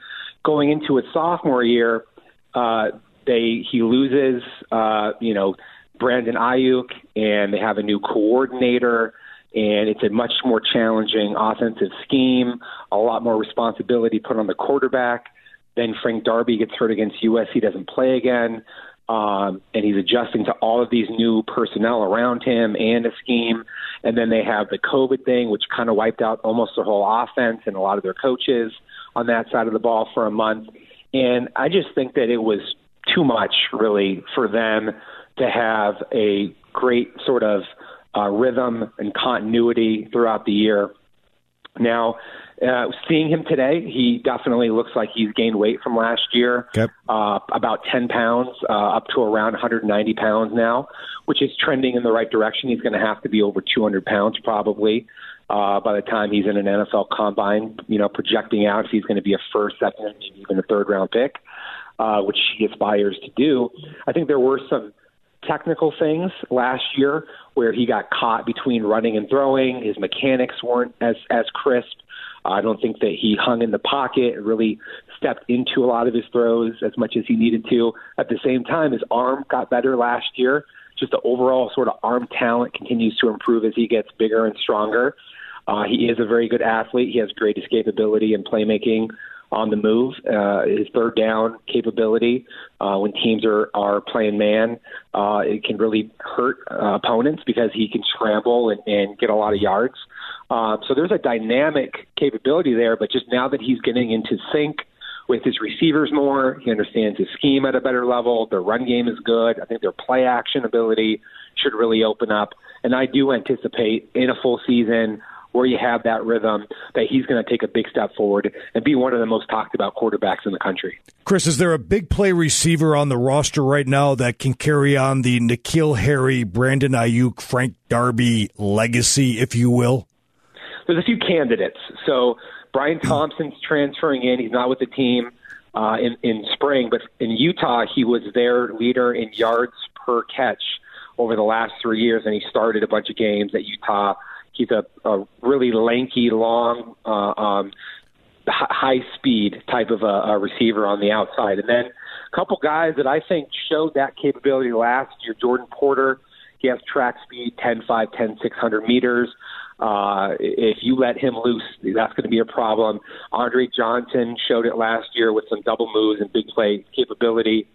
going into his sophomore year, uh, they he loses, uh, you know, Brandon Aiyuk, and they have a new coordinator, and it's a much more challenging offensive scheme, a lot more responsibility put on the quarterback. Then Frank Darby gets hurt against USC, he doesn't play again, um, and he's adjusting to all of these new personnel around him and a scheme. And then they have the COVID thing, which kind of wiped out almost the whole offense and a lot of their coaches on that side of the ball for a month. And I just think that it was too much, really, for them to have a great sort of uh, rhythm and continuity throughout the year. Now, uh, seeing him today, he definitely looks like he's gained weight from last year. Uh, about 10 pounds, uh, up to around 190 pounds now, which is trending in the right direction. He's going to have to be over 200 pounds probably uh, by the time he's in an NFL combine, you know, projecting out if he's going to be a first, second, maybe even a third round pick, uh, which he aspires to do. I think there were some technical things last year where he got caught between running and throwing. His mechanics weren't as as crisp. I don't think that he hung in the pocket and really stepped into a lot of his throws as much as he needed to. At the same time, his arm got better last year. Just the overall sort of arm talent continues to improve as he gets bigger and stronger. Uh, he is a very good athlete. He has great escapability and playmaking on the move. Uh, his third down capability uh, when teams are are playing man, uh, it can really hurt uh, opponents because he can scramble and, and get a lot of yards. Uh, Uh, so there's a dynamic capability there. But just now that he's getting into sync with his receivers more, he understands his scheme at a better level. Their run game is good. I think their play action ability should really open up. And I do anticipate in a full season where you have that rhythm, that he's going to take a big step forward and be one of the most talked about quarterbacks in the country. Chris, is there a big play receiver on the roster right now that can carry on the N'Keal Harry, Brandon Aiyuk, Frank Darby legacy, if you will? There's a few candidates. So Bryan Thompson's transferring in. He's not with the team uh, in, in spring, but in Utah, he was their leader in yards per catch over the last three years, and he started a bunch of games at Utah He's a, a really lanky, long, uh, um, high speed type of a, a receiver on the outside. And then a couple guys that I think showed that capability last year. Jordan Porter, he has track speed, 10, 5, 10, 600 meters. Uh, if you let him loose, that's going to be a problem. Andre Johnson showed it last year with some double moves and big play capability.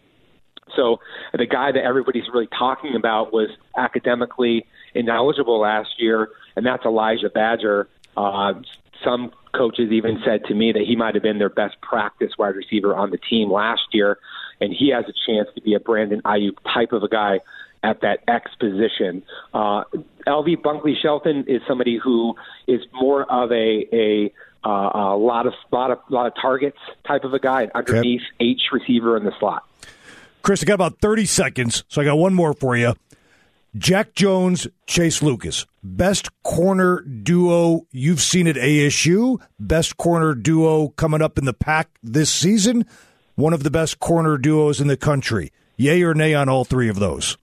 So the guy that everybody's really talking about was academically ineligible last year, and that's Elijah Badger. Uh, some coaches even said to me that he might have been their best practice wide receiver on the team last year, and he has a chance to be a Brandon Aiyuk type of a guy at that X position. Uh, LV Bunkley Shelton is somebody who is more of a a uh, a lot of lot of lot of targets type of a guy, underneath okay. H receiver in the slot. Chris, I got about 30 seconds, so I got one more for you. Jack Jones, Chase Lucas, best corner duo you've seen at ASU, best corner duo coming up in the Pac this season, one of the best corner duos in the country. Yay or nay on all three of those?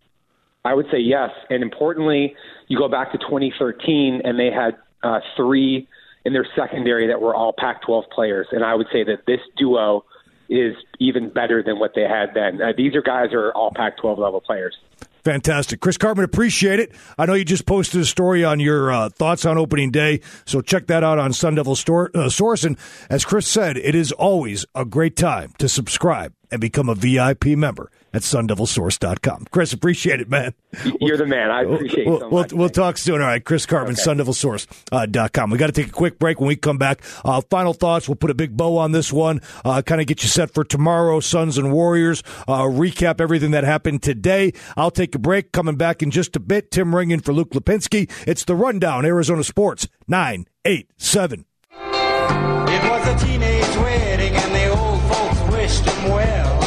I would say yes. And importantly, you go back to 2013, and they had uh, three in their secondary that were all Pac 12 players. And I would say that this duo is even better than what they had then. Uh, these are guys are all Pac 12 level players. Fantastic. Chris Karpman, appreciate it. I know you just posted a story on your uh, thoughts on opening day, so check that out on Sun Devil Store, uh, Source. And as Chris said, it is always a great time to subscribe and become a VIP member at sundevilsource.com. Chris, appreciate it, man. You're the man. I appreciate we'll, it so we'll, we'll talk soon. All right, Chris Karpman, Okay. sundevilsource.com. We got to take a quick break when we come back. Uh, final thoughts. We'll put a big bow on this one, uh, kind of get you set for tomorrow, Suns and Warriors, uh, recap everything that happened today. I'll take a break. Coming back in just a bit. Tim Ringen for Luke Lapinski. It's the Rundown, Arizona Sports, 987. It was a teenage wedding and the old folks wished him well.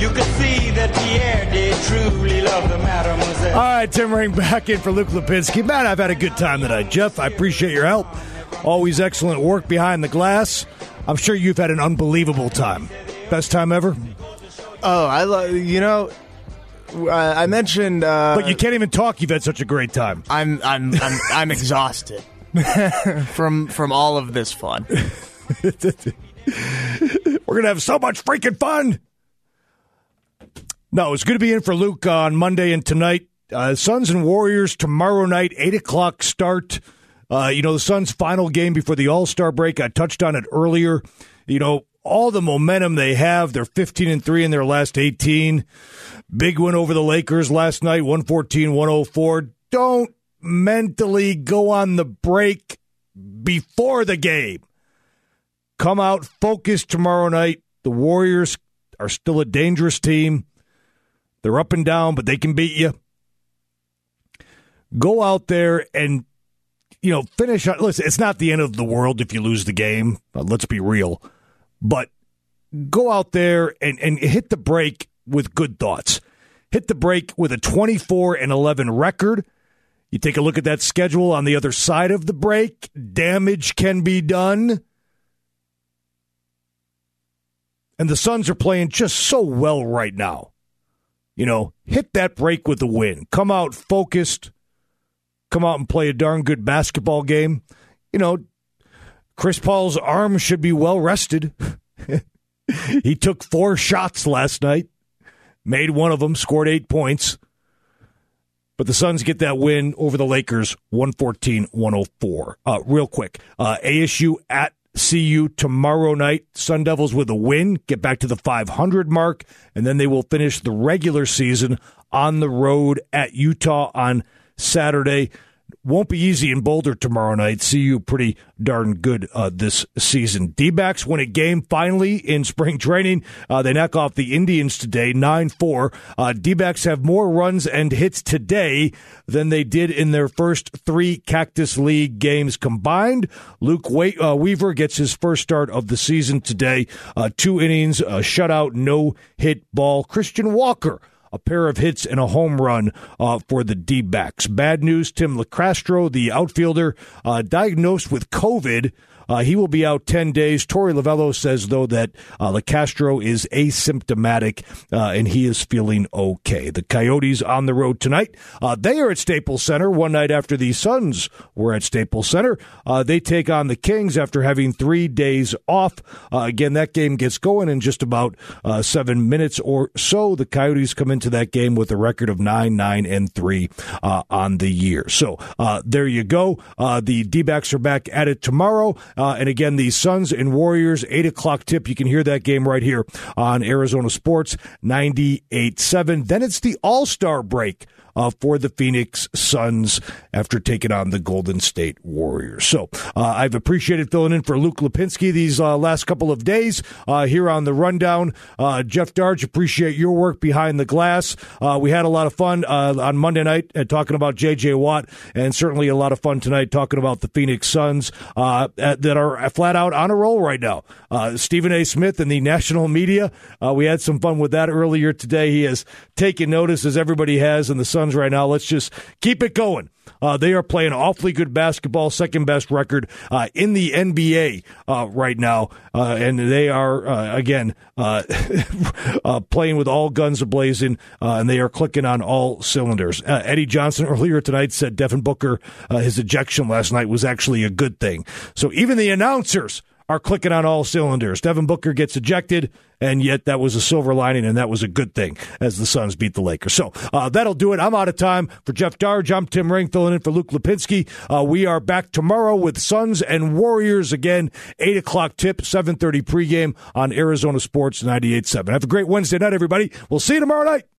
You could see that Pierre did truly love the mademoiselle. All right, Tim Ring back in for Luke Lapinski. Man, I've had a good time tonight, Jeff. I appreciate your help. Always excellent work behind the glass. I'm sure you've had an unbelievable time. Best time ever? Oh, I love you know. I I mentioned, uh, But you can't even talk. You've had such a great time. I'm I'm I'm, I'm exhausted from from all of this fun. We're gonna have so much freaking fun. No, it's good to be in for Luke on Monday and tonight. Uh, Suns and Warriors tomorrow night, eight o'clock start. Uh, you know the Suns' final game before the All Star break. I touched on it earlier. You know all the momentum they have. They're fifteen and three in their last eighteen. Big win over the Lakers last night, 114-104. Don't mentally go on the break before the game come out focused tomorrow night. The Warriors are still a dangerous team. They're up and down, but they can beat you. Go out there and you know finish. Listen, it's not the end of the world if you lose the game. Let's be real, but go out there and and hit the break with good thoughts. Hit the break with a twenty four and eleven record. You take a look at that schedule on the other side of the break. Damage can be done. And the Suns are playing just so well right now. You know, hit that break with the win. Come out focused. Come out and play a darn good basketball game. You know, Chris Paul's arm should be well rested. he took four shots last night, made one of them, scored eight points. But the Suns get that win over the Lakers, 114 104. Uh, real quick, uh, ASU at CU tomorrow night. Sun Devils with a win, get back to the 500 mark, and then they will finish the regular season on the road at Utah on Saturday. Won't be easy in Boulder tomorrow night. CU pretty darn good uh, this season. D backs win a game finally in spring training. Uh, they knock off the Indians today, 9 4. Uh, D backs have more runs and hits today than they did in their first three Cactus League games combined. Luke Wa- uh, Weaver gets his first start of the season today. Uh, two innings, a shutout, no hit ball. Christian Walker a pair of hits and a home run uh, for the D backs. Bad news Tim Locastro, the outfielder, uh, diagnosed with COVID. Uh, he will be out 10 days. Torey Lovullo says, though, that uh, Locastro is asymptomatic uh, and he is feeling okay. The Coyotes on the road tonight. Uh, they are at Staples Center one night after the Suns were at Staples Center. Uh, they take on the Kings after having three days off. Uh, again, that game gets going in just about uh, seven minutes or so. The Coyotes come into that game with a record of 9 9 and 3 uh, on the year. So there you go. The D backs are back at it tomorrow. Uh, and again, the Suns and Warriors, 8 o'clock tip. You can hear that game right here on Arizona Sports 98.7. Then it's the All Star break. Uh, for the Phoenix Suns after taking on the Golden State Warriors. So uh, I've appreciated filling in for Luke Lapinski these uh, last couple of days uh, here on the rundown. Uh, Jeff Darge, appreciate your work behind the glass. Uh, we had a lot of fun on Monday night talking about J.J. Watt, and certainly a lot of fun tonight talking about the Phoenix Suns that are flat out on a roll right now. Stephen A. Smith and the national media, we had some fun with that earlier today. He has taken notice, as everybody has, in the Suns right now. Let's just keep it going. Uh, they are playing awfully good basketball, second best record uh, in the NBA uh, right now, uh, and they are uh, again uh, playing with all guns ablazing, and they are clicking on all cylinders. Eddie Johnson earlier tonight said Devin Booker his ejection last night was actually a good thing. So even the announcers are clicking on all cylinders. Devin Booker gets ejected, and yet that was a silver lining, and that was a good thing as the Suns beat the Lakers. So uh, that'll do it. I'm out of time. For Jeff Darge, I'm Tim Ring filling in for Luke Lapinski. Uh, we are back tomorrow with Suns and Warriors again, 8 o'clock tip, 7.30 pregame on Arizona Sports 98.7. Have a great Wednesday night, everybody. We'll see you tomorrow night.